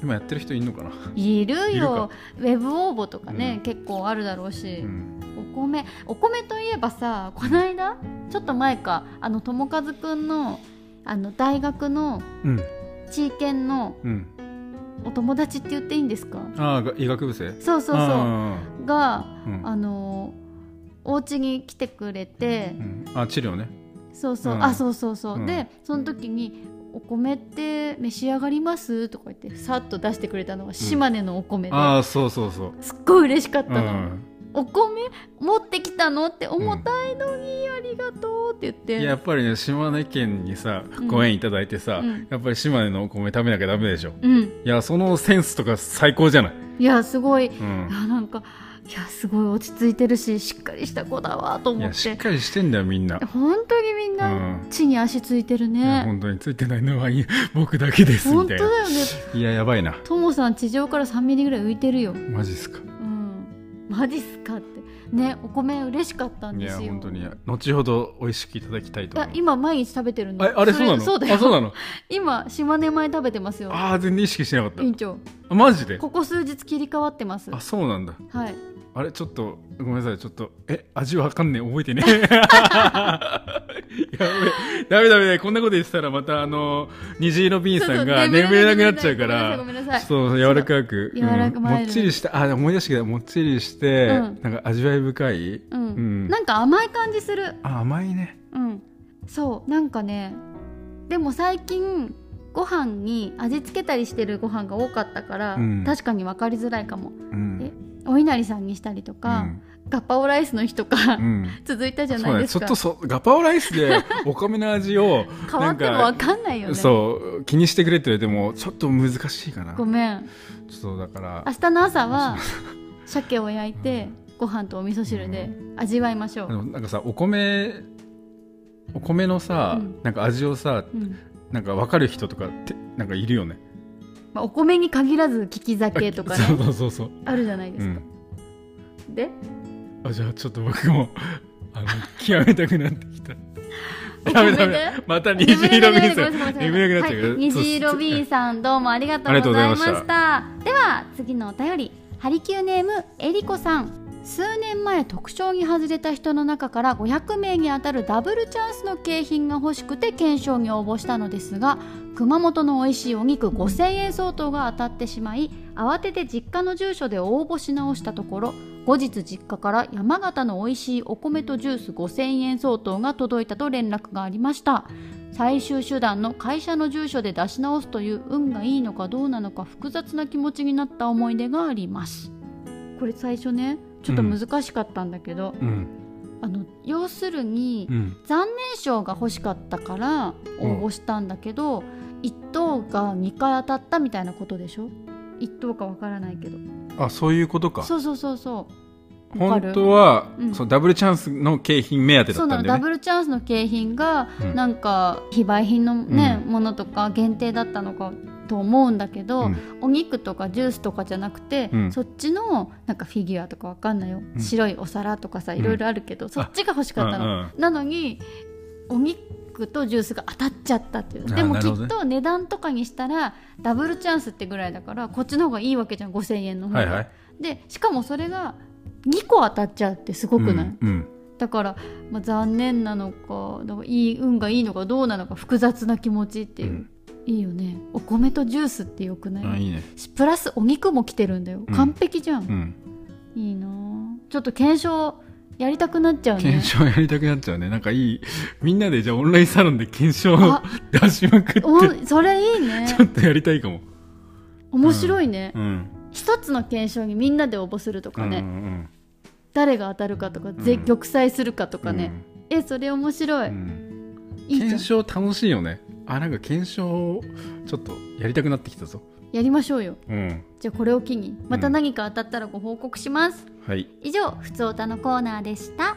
今やってる人いるのかな？いるよ。か？ウェブ応募とかね、うん。結構あるだろうし、うん。お米お米といえばさこの間ちょっと前かあの友和くんのあの大学のうん。地域研のうん。お友達って言っていいんですか？ああが医学部生？そうそうそう。あがあのお家に来てくれて。うん。あ治療ね。そうそう、うん。あそうそうそう、うん。でその時に「お米って召し上がります?」とか言ってさっと出してくれたのが島根のお米で、ああそうそうそう。すっごい嬉しかったの、うんお米持ってきたの？って重たいのに、ありがとうって言って。やっぱりね島根県にさうん。ご縁いただいてさ、うん。やっぱり島根のお米食べなきゃダメでしょ。うん。いやそのセンスとか最高じゃない、いやすごい、いうん、やなんかいやすごい落ち着いてるししっかりした子だわとい思っやしてっかりしてんだよみんな、本当にみんう、なん地に足ついてるいやね、本当についてないのはいい僕だけですみ本当たいな。だよね。いややばいな。ともさん地上から3ミリぐらい浮いてるよ。マジっすか。うん。マジっすかって。ねお米嬉しかったんいやですよ。本当に。後ほど美味しくいただきたいと今毎日食べてるの。ああれそうなの？そうだよ。あそうなの？今島根米食べてますよ。ああ全然意識してなかった。委員長。あマジで？ここ数日切り替わってます。あそうなんだ。はいあれ？ちょっとごめんなさい。ちょっとえ？味わかんねえ。覚えてねえ。やべダメダメ。だこんなこと言ってたらまたあの虹色ビンさんが眠れなくなっちゃうからそう。柔らかくもっちりしたあ思い出してきた。もっちりして、うん。なんか味わい深い、なんか甘い感じする。あ甘いね。うん。そう。なんかねでも最近ご飯に味付けたりしてるご飯が多かったから、うん。確かに分かりづらいかも。うん。えお稲荷さんにしたりとか、ガッパオライスの日とか、うん。う ん続いたじゃそないですか。うね。ちょっとそガパオライスでお米の味を 変わっても分かんないよね。そう気にしてくれって言われてもちょっと難しいかな。ごめん。そうだから。明日の朝は鮭を焼いてご飯とお味噌汁で味わいましょう、なんかさお米お米のさ、うん。なんか味をさうん。なんか分かる人とかってなんかいるよねまあ、お米に限らず利き酒とかね。そうそうそうそう、あるじゃないですか、うん、で？あじゃあちょっと僕も あの極めたくなってきた。おダメダメ。また虹色ビンさん眠れなくなっちゃうから、はい、虹色ビンさんどうもありがとうございました。では次のお便り。ハリキューネームえりこさん。数年前特賞に外れた人の中から500名に当たるダブルチャンスの景品が欲しくて検証に応募したのですが熊本の美味しいお肉5000円相当が当たってしまい慌てて実家の住所で応募し直したところ後日実家から山形の美味しいお米とジュース5000円相当が届いたと連絡がありました。最終手段の会社の住所で出し直すという運がいいのかどうなのか複雑な気持ちになった思い出があります。これ最初ねちょっと難しかったんだけど、うんあの要するにうん。残念賞が欲しかったから応募したんだけど、1等が2回当たったみたいなことでしょ？1等かわからないけど。あそういうことか。そうそうそうそう本る？当は、うん。そうダブルチャンスの景品目当てだったんだよね。ブルチャンスの景品が、うん。なんか非売品のね、うものとか限定だったのかと思うんだけど、うん。お肉とかジュースとかじゃなくて、うん。そっちのなんかフィギュアとかわかんないよ、うん。白いお皿とかさん。いろいろあるけど、そっちが欲しかったの、なのにお肉とジュースが当たっちゃったっていう。あでもきっと値段とかにしたらダブルチャンスってぐらいだからこっちの方がいいわけじゃん。5000円の方が、はいはい。でしかもそれが2個当たっちゃうってすごくない、うんうん。だから、まあ、残念なのかだからいい運がいいのかどうなのか複雑な気持ちっていう、うん。いいよね。お米とジュースってよくない、あいいね。プラスお肉も来てるんだよ。うん。完璧じゃん、うん。いいな。あちょっと検証やりたくなっちゃうね。検証やりたくなっちゃうね。なんかいい。みんなでじゃあオンラインサロンで検証あ出しまくって。おそれいいね。ちょっとやりたいかも。面白いね、うん一つの検証にみんなで応募するとかね、うんうん誰が当たるかとか、ぜうん玉砕するかとうんかね、えそれ面白い、うん。いい検証楽しいよね。あなんか検証ちょっとやりたくなってきたぞ。やりましょうよ。うん。じゃあこれを機にまた何か当たったらご報告します、はい。以上ふつおたのコーナーでした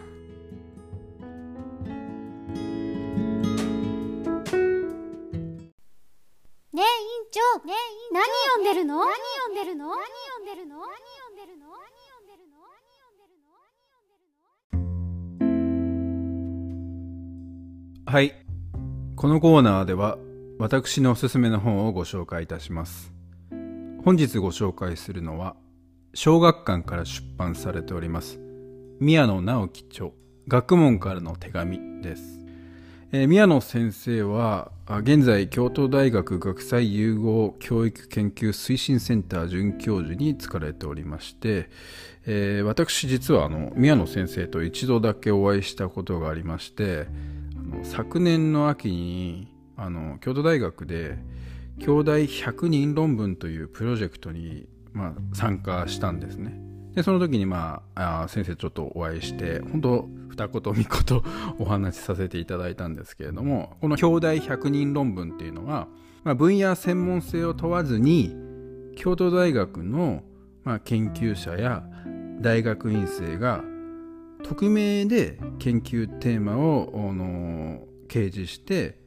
ねえ委員長。ねえ何読んでるの何読んでるの何読んでるの何読んでるの？何読んでるの？はい。このコーナーでは私のおすすめの本をご紹介いたします。本日ご紹介するのは小学館から出版されております宮野直樹著学問からの手紙です、えー宮野先生は現在京都大学学際融合教育研究推進センター准教授に就かれておりまして、えー私実はあの宮野先生と一度だけお会いしたことがありましてあの昨年の秋にあの京都大学で兄弟100人論文というプロジェクトに、まあ、参加したんですね。でその時にまああ先生ちょっとお会いして本当二言三言お話しさせていただいたんですけれどもこの兄弟100人論文っていうのは、まあ、分野専門性を問わずに京都大学の、まあ、研究者や大学院生が匿名で研究テーマをあの掲示して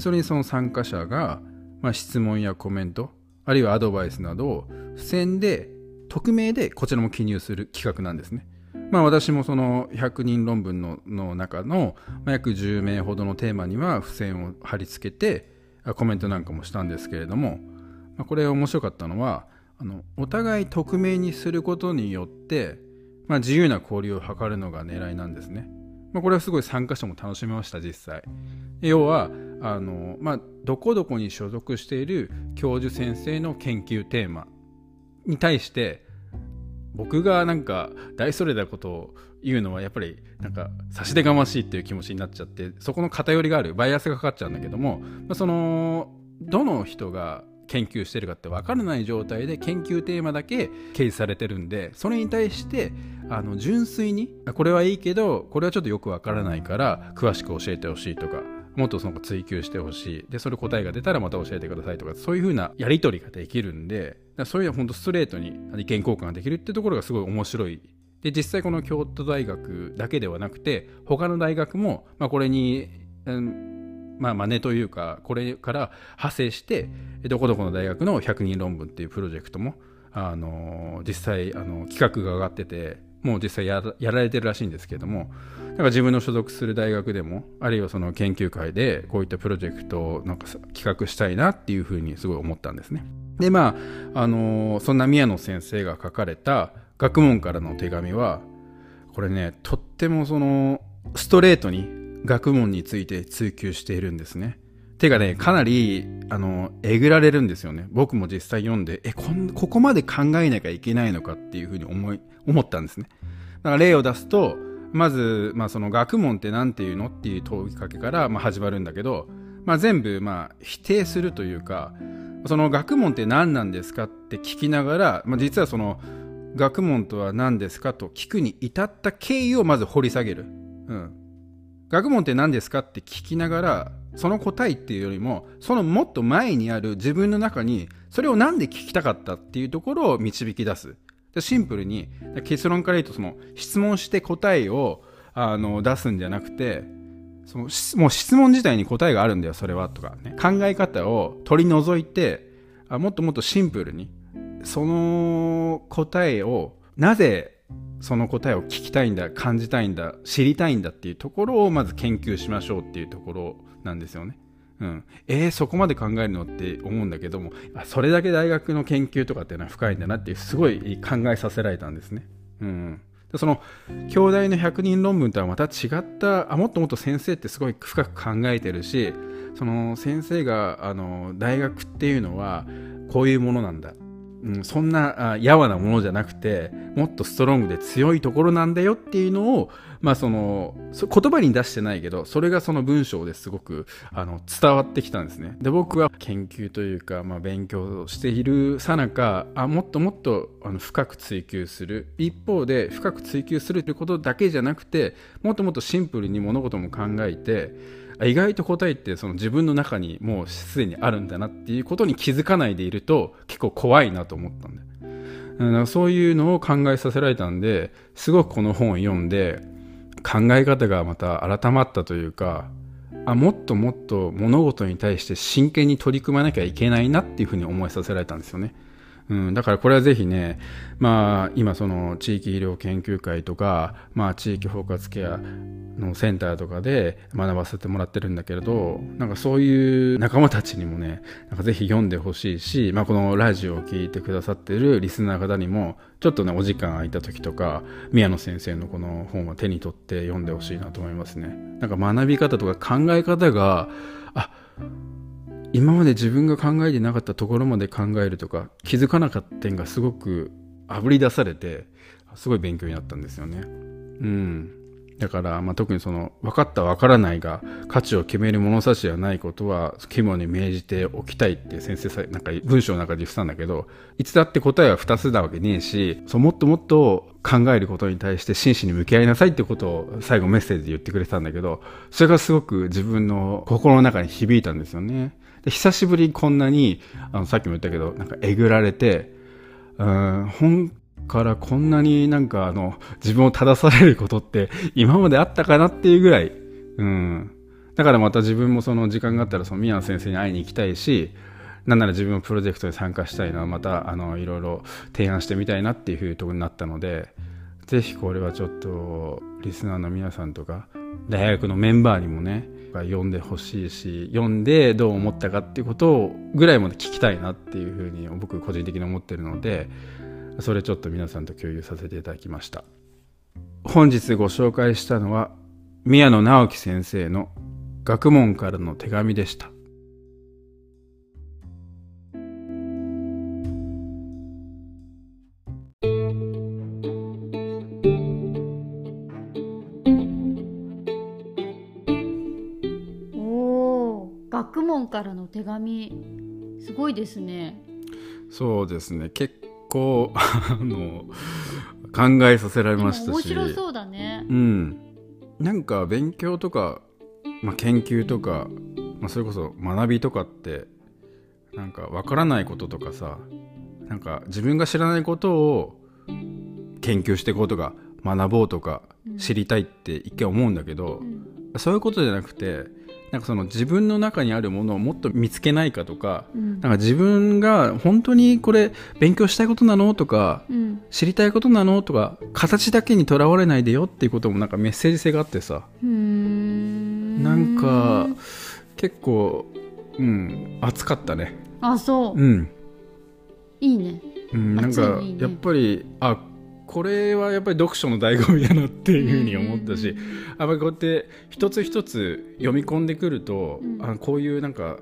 それにその参加者が、まあ、質問やコメントあるいはアドバイスなどを付箋で匿名でこちらも記入する企画なんですね。まあ私もその100人論文のの中の約10名ほどのテーマには付箋を貼り付けてコメントなんかもしたんですけれども、まあ、これ面白かったのはあのお互い匿名にすることによって、まあ、自由な交流を図るのが狙いなんですね。まあ、これはすごい参加者も楽しめました実際。要はあの、まあ、どこどこに所属している教授先生の研究テーマに対して僕がなんか大それたことを言うのはやっぱりなんか差し出がましいっていう気持ちになっちゃってそこの偏りがあるバイアスがかかっちゃうんだけども、まあ、そのどの人が研究してるかって分からない状態で研究テーマだけ掲示されてるんでそれに対してあの純粋にこれはいいけどこれはちょっとよく分からないから詳しく教えてほしいとかもっとその追求してほしい。でそれ答えが出たらまた教えてくださいとかそういう風なやり取りができるんでそういうのは本当ストレートに意見交換ができるってところがすごい面白いで実際この京都大学だけではなくて他の大学も、まあ、これに、うんまあ、真似というかこれから派生してどこどこの大学の100人論文っていうプロジェクトもあの実際あの企画が上がっててもう実際やられてるらしいんですけどもだか自分の所属する大学でもあるいはその研究会でこういったプロジェクトをなんか企画したいなっていうふうにすごい思ったんですね。でまああのそんな宮野先生が書かれた学問からの手紙はこれねとってもそのストレートに学問について追求しているんですね。てかね、かなり、あの、えぐられるんですよね。僕も実際読んで、え、こん、ここまで考えなきゃいけないのかっていうふうに思い、思ったんですね。だから例を出すと、まず、まあその学問って何て言うのっていう問いかけから、まあ、始まるんだけど、まあ全部、まあ否定するというか、その学問って何なんですかって聞きながら、まあ実はその学問とは何ですかと聞くに至った経緯をまず掘り下げる。うん。学問って何ですかって聞きながら、その答えっていうよりも、そのもっと前にある自分の中に、それを何で聞きたかったっていうところを導き出す。シンプルに、結論から言うと、その質問して答えをあの出すんじゃなくて、そのもう質問自体に答えがあるんだよ、それは、とかね。考え方を取り除いて、あもっともっとシンプルに、その答えを、なぜその答えを聞きたいんだ、感じたいんだ、知りたいんだっていうところをまず研究しましょうっていうところなんですよね。うん、えー、そこまで考えるのって思うんだけどもそれだけ大学の研究とかっていうのは深いんだなっていうすごい考えさせられたんですね。うん、その兄弟の100人論文とはまた違ったあもっともっと先生ってすごい深く考えてるしその先生があの大学っていうのはこういうものなんだ。うん、そんなやわなものじゃなくてもっとストロングで強いところなんだよっていうのを、まあ、その言葉に出してないけどそれがその文章ですごくあの伝わってきたんですね。で僕は研究というか、まあ、勉強しているさなかもっともっとあの深く追求する。一方で深く追求するということだけじゃなくてもっともっとシンプルに物事も考えて意外と答えってその自分の中にもうすでにあるんだなっていうことに気づかないでいると結構怖いなと思ったんで、うん、そういうのを考えさせられたんですごくこの本を読んで考え方がまた改まったというかあもっともっと物事に対して真剣に取り組まなきゃいけないなっていうふうに思いさせられたんですよね。うん、だからこれはぜひね、まあ、今その地域医療研究会とか、まあ、地域包括ケアのセンターとかで学ばせてもらってるんだけれどなんかそういう仲間たちにもねなんかぜひ読んでほしいし、まあ、このラジオを聴いてくださってるリスナー方にもちょっとねお時間空いた時とか宮野先生のこの本は手に取って読んでほしいなと思いますね。なんか学び方とか考え方があ今まで自分が考えてなかったところまで考えるとか気づかなかった点がすごくあぶり出されてすごい勉強になったんですよね。うん。だから、まあ、特にその分かった分からないが価値を決める物差しではないことは肝に銘じておきたいって先生さなんか文章の中で言ってたんだけどいつだって答えは2つなわけねえしそうもっともっと考えることに対して真摯に向き合いなさいってことを最後メッセージで言ってくれてたんだけどそれがすごく自分の心の中に響いたんですよね。で久しぶりにこんなにあのさっきも言ったけどなんかえぐられてうん本からこんなになんかあの自分を正されることって今まであったかなっていうぐらい、うん、だからまた自分もその時間があったらその宮野先生に会いに行きたいしなんなら自分のプロジェクトに参加したいなまたあのいろいろ提案してみたいなっていうふうとこになったのでぜひこれはちょっとリスナーの皆さんとか大学のメンバーにもね読んでほしいし読んでどう思ったかっていうことをぐらいまで聞きたいなっていうふうに僕個人的に思ってるのでそれちょっと皆さんと共有させていただきました。本日ご紹介したのは宮野直樹先生の学問からの手紙でした。学問からの手紙。すごいですね。そうですね。結構あの考えさせられましたし。面白そうだね。うん、なんか勉強とか、まあ、研究とか、まあ、それこそ学びとかってなんかわからないこととかさなんか自分が知らないことを研究していこうとか学ぼうとかうん。知りたいって一見思うんだけどう、ん。そういうことじゃなくてなんかその自分の中にあるものをもっと見つけないかとかうん。なんか自分が本当にこれ勉強したいことなのとかうん。知りたいことなのとか形だけにとらわれないでよっていうこともなんかメッセージ性があってさ。ん。なんか結構うん熱かったね。あそう、うん、いいね。うん、なんかやっぱりあこれはやっぱり読書の醍醐味だなっていうふうに思ったし、うんやっぱりこうやって一つ一つ読み込んでくると、うん。あこういうなんか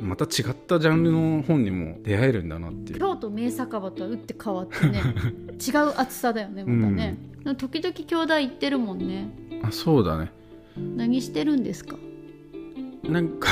また違ったジャンルの本にも出会えるんだなっていう。京都名酒場とは打って変わってね 違う厚さだよねまたね、時々兄弟行ってるもんね。あそうだね。何してるんですか？なんか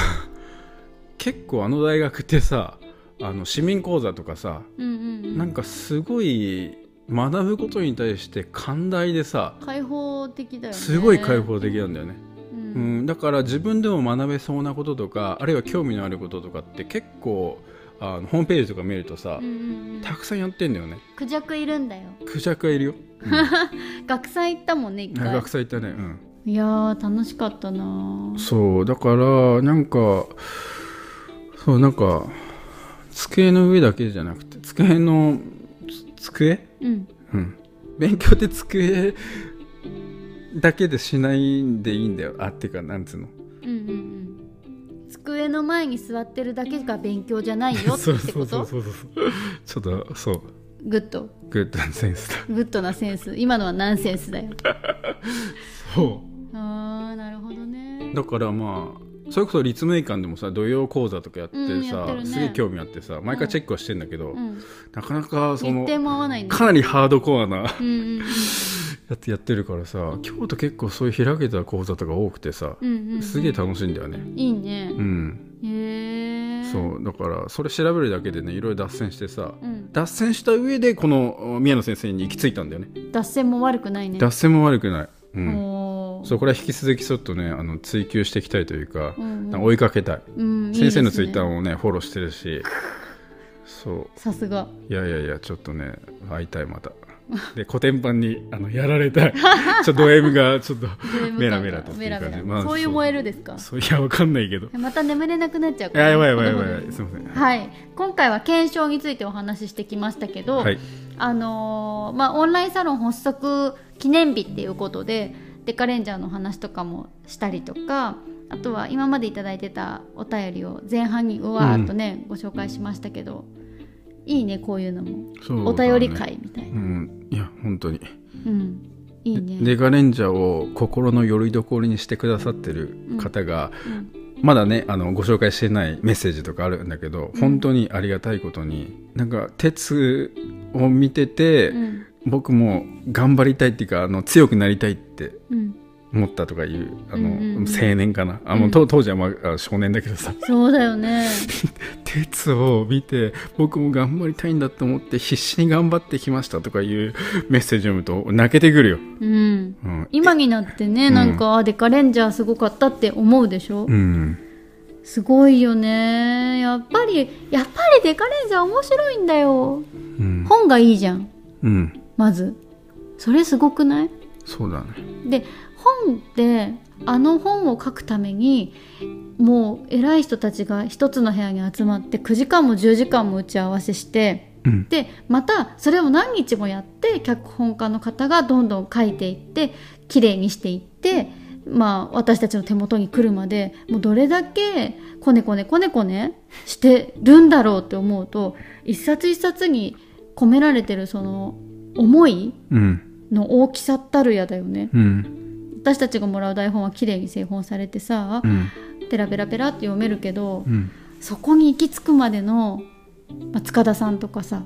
結構あの大学ってさあの市民講座とかさうんうんうん。なんかすごい学ぶことに対して寛大でさ開放的だよね。すごい開放的なんだよね、ううん。ん、だから自分でも学べそうなこととかあるいは興味のあることとかって結構あのホームページとか見るとさ、うんうんうん。たくさんやってんだよね。クジャクいるんだよ。クジャクがいるよ、学祭行ったもんね一うん、回学祭行ったね。うん。いやー楽しかったなそう。だからなんかそうなんか机の上だけじゃなくて机のつ机うん。うん。勉強って机だけでしないんでいいんだよ。あっていうかなんつうの。うんうんうん。机の前に座ってるだけが勉強じゃないよってそうこと？そうそうそうそうちょっとそう。グッド。グッドなセンスだ。グッドなセンス。今のはナンセンスだよ。そあーなるほどね。うだからまあそれこそ立命館でもさ土曜講座とかやってうんやさ、ってるね。すげえ興味あってさ毎回チェックはしてんだけど、うんなかなかそのかなりハードコアなうんうん やってやってるからさ京都結構そういう開けた講座とか多くてさ、うんうんうん。すげえ楽しいんだよね。いいね。うん、へえそうだからそれ調べるだけでねいろいろ脱線してさうん、脱線した上でこの宮野先生に行き着いたんだよね。脱線も悪くないね。脱線も悪くない、うん、そう。これは引き続きちょっとねあの追求していきたいというか、うんうん。追いかけたい。うん先生のツイッターもねフォローしてるし。そさすが。ういやいやいやちょっとね会いたいまた。で古典版にあのやられたい。ちょっとド M がちょっとメラメラとっていうかねまあそう。いう燃えるですか？そういやわかんないけど。いまた眠れなくなっちゃうから。ややばいやばいやばい。すいません。はい。今回は検証についてお話ししてきましたけど、はい。あのーまあ、オンラインサロン発足記念日っていうことでデカレンジャーの話とかもしたりとかあとは今までいただいてたお便りを前半にうわーっとね、ご紹介しましたけどいいねこういうのも、ね。お便り会みたいな、うん。いや本当に。うん、いいね。デカレンジャーを心の拠り所にしてくださってる方が、まだねあのご紹介してないメッセージとかあるんだけど、うん。本当にありがたいことになんか鉄を見てて、うん僕も頑張りたいっていうかあの強くなりたいってうん。持ったとかいうあの、うんうんうん。青年かな。あもう、と当時は、まあ、あ少年だけどさ。そうだよね。鉄を見て僕も頑張りたいんだと思って必死に頑張ってきましたとかいうメッセージ読むと泣けてくるよ、うん。うん、今になってね、うん。なんかあデカレンジャーすごかったって思うでしょ、うん。すごいよね。やっぱりやっぱりデカレンジャー面白いんだよ。うん、本がいいじゃん。うん、まず。それすごくない？そうだね。で本ってあの本を書くためにもう偉い人たちが一つの部屋に集まって9時間も10時間も打ち合わせしてうん。でまたそれを何日もやって脚本家の方がどんどん書いていって綺麗にしていってまあ私たちの手元に来るまでもうどれだけこねこねこねこねしてるんだろうって思うと一冊一冊に込められてるその思いうん。の大きさったるやだよね。うん。私たちがもらう台本は綺麗に製本されてさうん。ペラペラペラって読めるけどうん。そこに行き着くまでの、まあ、塚田さんとかさ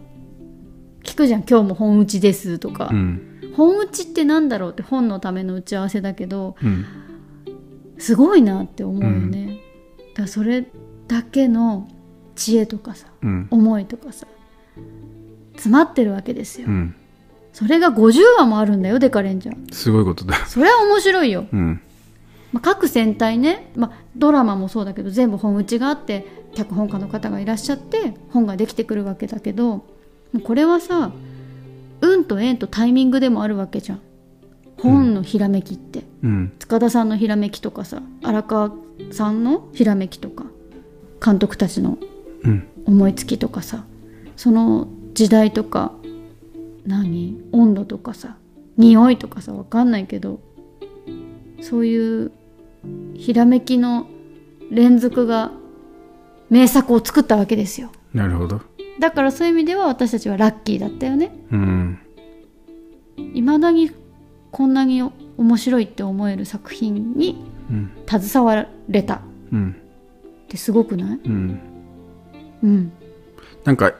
聞くじゃん「今日も本打ちです」とか、うん。本打ちってなんだろうって本のための打ち合わせだけどうん。すごいなって思うよね、だからそれだけの知恵とかさうん。思いとかさ詰まってるわけですよ、うんそれが50話もあるんだよデカレンジャー。すごいことだ。それは面白いよ。うん。まあ、各戦隊ね、まあ、ドラマもそうだけど全部本打ちがあって脚本家の方がいらっしゃって本ができてくるわけだけどこれはさ運と縁とタイミングでもあるわけじゃん。本のひらめきって、うん。塚田さんのひらめきとかさ荒川さんのひらめきとか監督たちのうん。思いつきとかさその時代とか何？温度とかさ匂いとかさわかんないけどそういうひらめきの連続が名作を作ったわけですよ。なるほど。だからそういう意味では私たちはラッキーだったよね。うん。いまだにこんなに面白いって思える作品にうん。携われた。っうん。てすごくない？うん。うん。なんか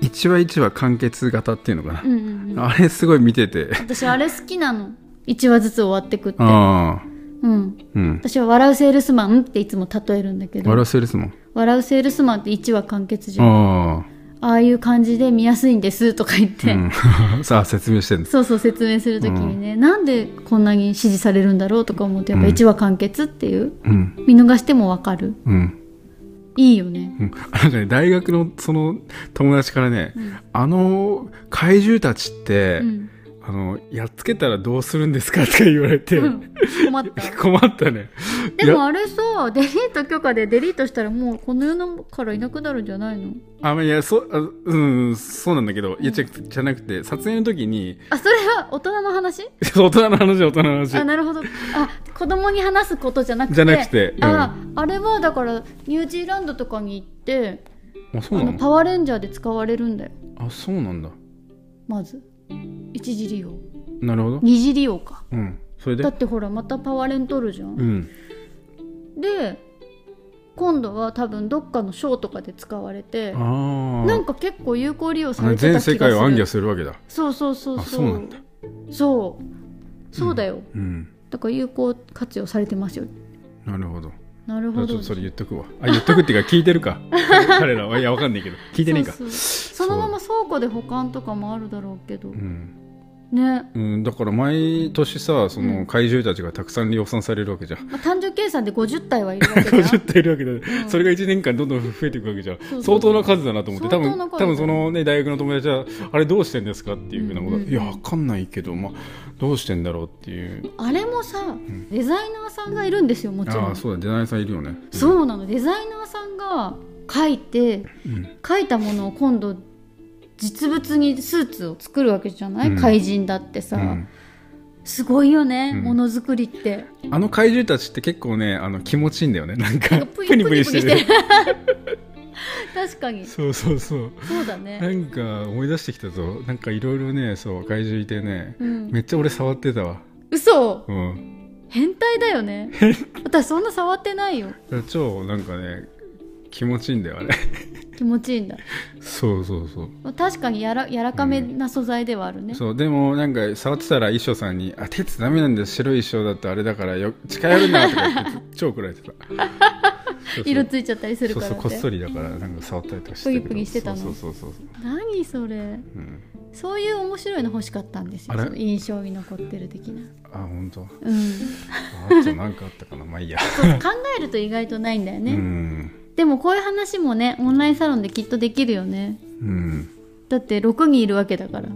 一話一話完結型っていうのかな。う、んうんうん。あれすごい見てて。私あれ好きなの。1話ずつ終わってくって。ああ。うん。うん。私は笑うセールスマンっていつも例えるんだけど。笑わせるですもん笑うセールスマンって1話完結じゃん。ああ。あいう感じで見やすいんですとか言って、あうん。さあ説明してるそうそう説明するときにね、なんでこんなに支持されるんだろうとか思うとやっぱ1話完結っていう、うん。見逃してもわかる。うんいいよね。うん。なんかね大学のその友達からね、うん。あの怪獣たちって、うん、あのやっつけたらどうするんですかって言われて、うん。困った。困ったね。でもあれさデリート許可でデリートしたらもうこの世のからいなくなるんじゃないの？あまあいやそあうんそうなんだけど、いやじゃじゃなくて撮影の時に。あそれは 大人の話？大人の話大人の話。あなるほど。あ子供に話すことじゃなくて？じゃなくてうん。ああれはだからニュージーランドとかに行ってあそうなのパワーレンジャーで使われるんだよ。あそうなんだ。まず一次利用。なるほど。二次利用か。うん。それで？だってほらまたパワーレン取るじゃん、うん。で今度は多分どっかのショーとかで使われてああなんか結構有効利用さあれてた気がする。全世界を暗記するわけだ。そうそうそうあそそううなんだ。そう。そうだよ、うん。だから有効活用されてますよ。なるほどなるほど。ちょっとそれ言っとくわ。あ言っとくっていうか聞いてるか。彼らは。いやわかんないけど。聞いてねえか。そのまま倉庫で保管とかもあるだろうけど。うんね、うん、だから毎年さそうん。の怪獣たちがたくさん量産されるわけじゃん、まあ、単純計算で 50体はいるわけだよ。50体いるわけだ、ん。それが1年間どんどん増えていくわけじゃん。相当な数だなと思って。多分多分そのね大学の友達はあれどうしてんですかっていうふうなこと、うんうん。うんいやわかんないけど、まあ、どうしてんだろうっていう。あれもさ、ん。デザイナーさんがいるんですよもちろん。ああそうだデザイナーさんいるよね。そうなの。デザイナーさんが描いてうん。描いたものを今度実物にスーツを作るわけじゃない、うん。怪人だってさ、うん。すごいよねうん。ものづくりって。あの怪獣たちって結構ねあの気持ちいいんだよね。なんかプニプニしてる。確かに。そうそうそう。そうだなね、んか思い出してきたぞ。なんかいろいろねそう怪獣いてね。うん、めっちゃ俺触ってたわ。嘘。うん。変態だよね。私そんな触ってないよ。超なんかね気持ちいいんだよあれ気持ちいいんだ。そうそうそう。確かにやら柔らかめな素材ではあるね、そう。でもなんか触ってたら衣装さんに「あ鉄ダメなんだよ白い衣装だとあれだからよ近寄るな」とか言って超怒られてた。そうそう。色ついちゃったりするからそうそうこっそりだからなんか触ったりとかしてプギプギしてたの？そうそうそうそう、何それ？うん、そういう面白いの欲しかったんですよ印象に残ってる的な。あ本当？うん。あとなんかあったかな。まあいいや。そう考えると意外とないんだよね、うんでもこういう話もねオンラインサロンできっとできるよね。うん。だって6人いるわけだから、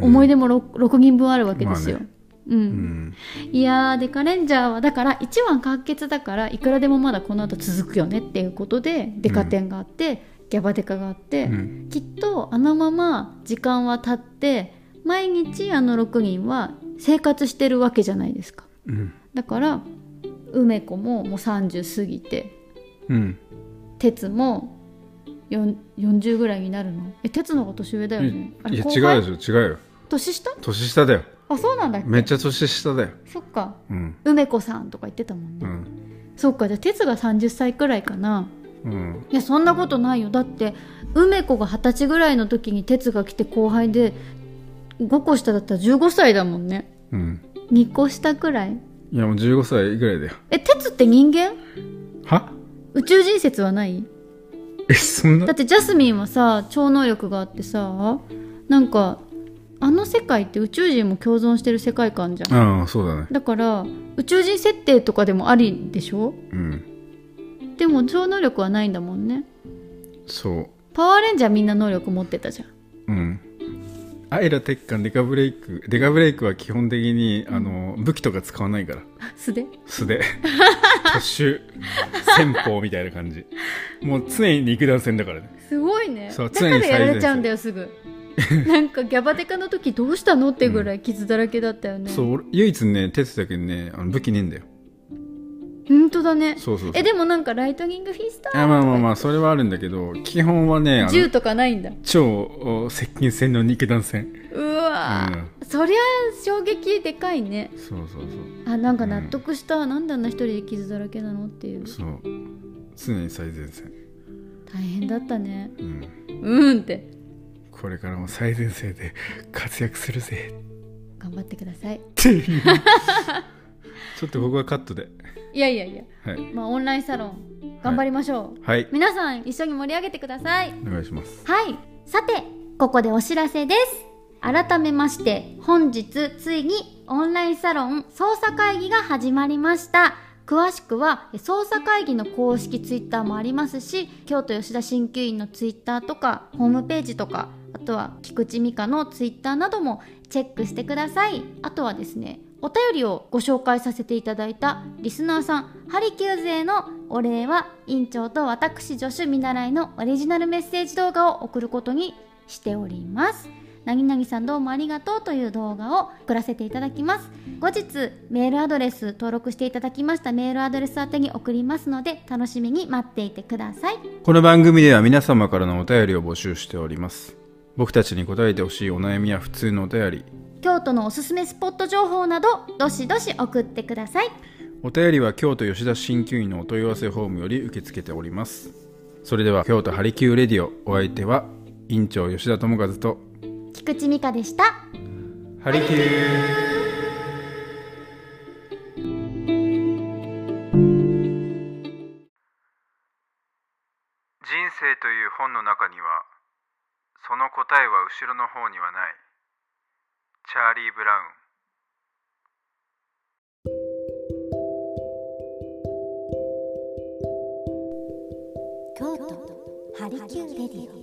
思い出も 6, 6人分あるわけですよ、まあうん、うん。いやーデカレンジャーはだから1話完結だからいくらでもまだこの後続くよねっていうことでデカ展があって、ギャバデカがあって、うん。きっとあのまま時間は経って毎日あの6人は生活してるわけじゃないですか。うん。だから梅子ももう30過ぎてうん哲もよん40ぐらいになるの？え哲の方が年上だよね。あいや違うでしょ違うよ。年下？年下だよ。あそうなんだめっちゃ年下だよ。そっか。うん。梅子さんとか言ってたもんね、うん。そっか。じゃあ哲が30歳くらいかな。うん。いやそんなことないよ。だって梅子が二十歳ぐらいの時に哲が来て後輩で5個下だったら15歳だもんね。うん。2個下くらい？いやもう15歳ぐらいだよ。え哲って人間？は？宇宙人説はない？えそんな？だってジャスミンはさ超能力があってさなんかあの世界って宇宙人も共存してる世界観じゃん。ああそうだね。だから宇宙人設定とかでもありでしょ？うん。でも超能力はないんだもんね。そう。パワーレンジャーみんな能力持ってたじゃん。うんアイラ鉄管デカブレイクデカブレイクは基本的にあの武器とか使わないから。素で素で突襲戦法みたいな感じ。もう常に肉弾戦だからね。すごいね。そう常にやられちゃうんだよすぐ。なんかギャバデカの時どうしたのってぐらい傷だらけだったよね、そう俺唯一ね鉄だけどねあの武器ねえんだよ本当だね。そうそうそう。えでもなんかライトニングフィスターあまあまあまあそれはあるんだけど基本はね銃とかないんだ。超お接近戦の肉弾戦。うわー、そりゃ衝撃でかいね。そうそうあなんか納得した、なんであんな一人で傷だらけなのっていう。そう。そう常に最前線。大変だったね。うん。うんって。これからも最前線で活躍するぜ。頑張ってください。っていうちょっとここはカットで。いやいやいや。はい。まあオンラインサロン頑張りましょう、はい。皆さん一緒に盛り上げてください。お願いします。はい。さてここでお知らせです。改めまして本日ついにオンラインサロン捜査会議が始まりました。詳しくはえ捜査会議の公式ツイッターもありますし京都吉田鍼灸院のツイッターとかホームページとかあとは菊池美香のツイッターなどもチェックしてください。あとはですねお便りをご紹介させていただいたリスナーさんハリキュー勢のお礼は院長と私助手見習いのオリジナルメッセージ動画を送ることにしております。なぎなぎさんどうもありがとうという動画を送らせていただきます。後日メールアドレス登録していただきましたメールアドレス宛に送りますので楽しみに待っていてください。この番組では皆様からのお便りを募集しております。僕たちに答えてほしいお悩みや普通のお便り京都のおすすめスポット情報などどしどし送ってください。お便りは京都吉田鍼灸院のお問い合わせフォームより受け付けております。それでは京都ハリキューレディオお相手は院長吉田智和と菊池美香でした。ハリキュー。人生という本の中にはその答えは後ろの方にはないチャーリー・ブラウン。京都ハリキューレディオ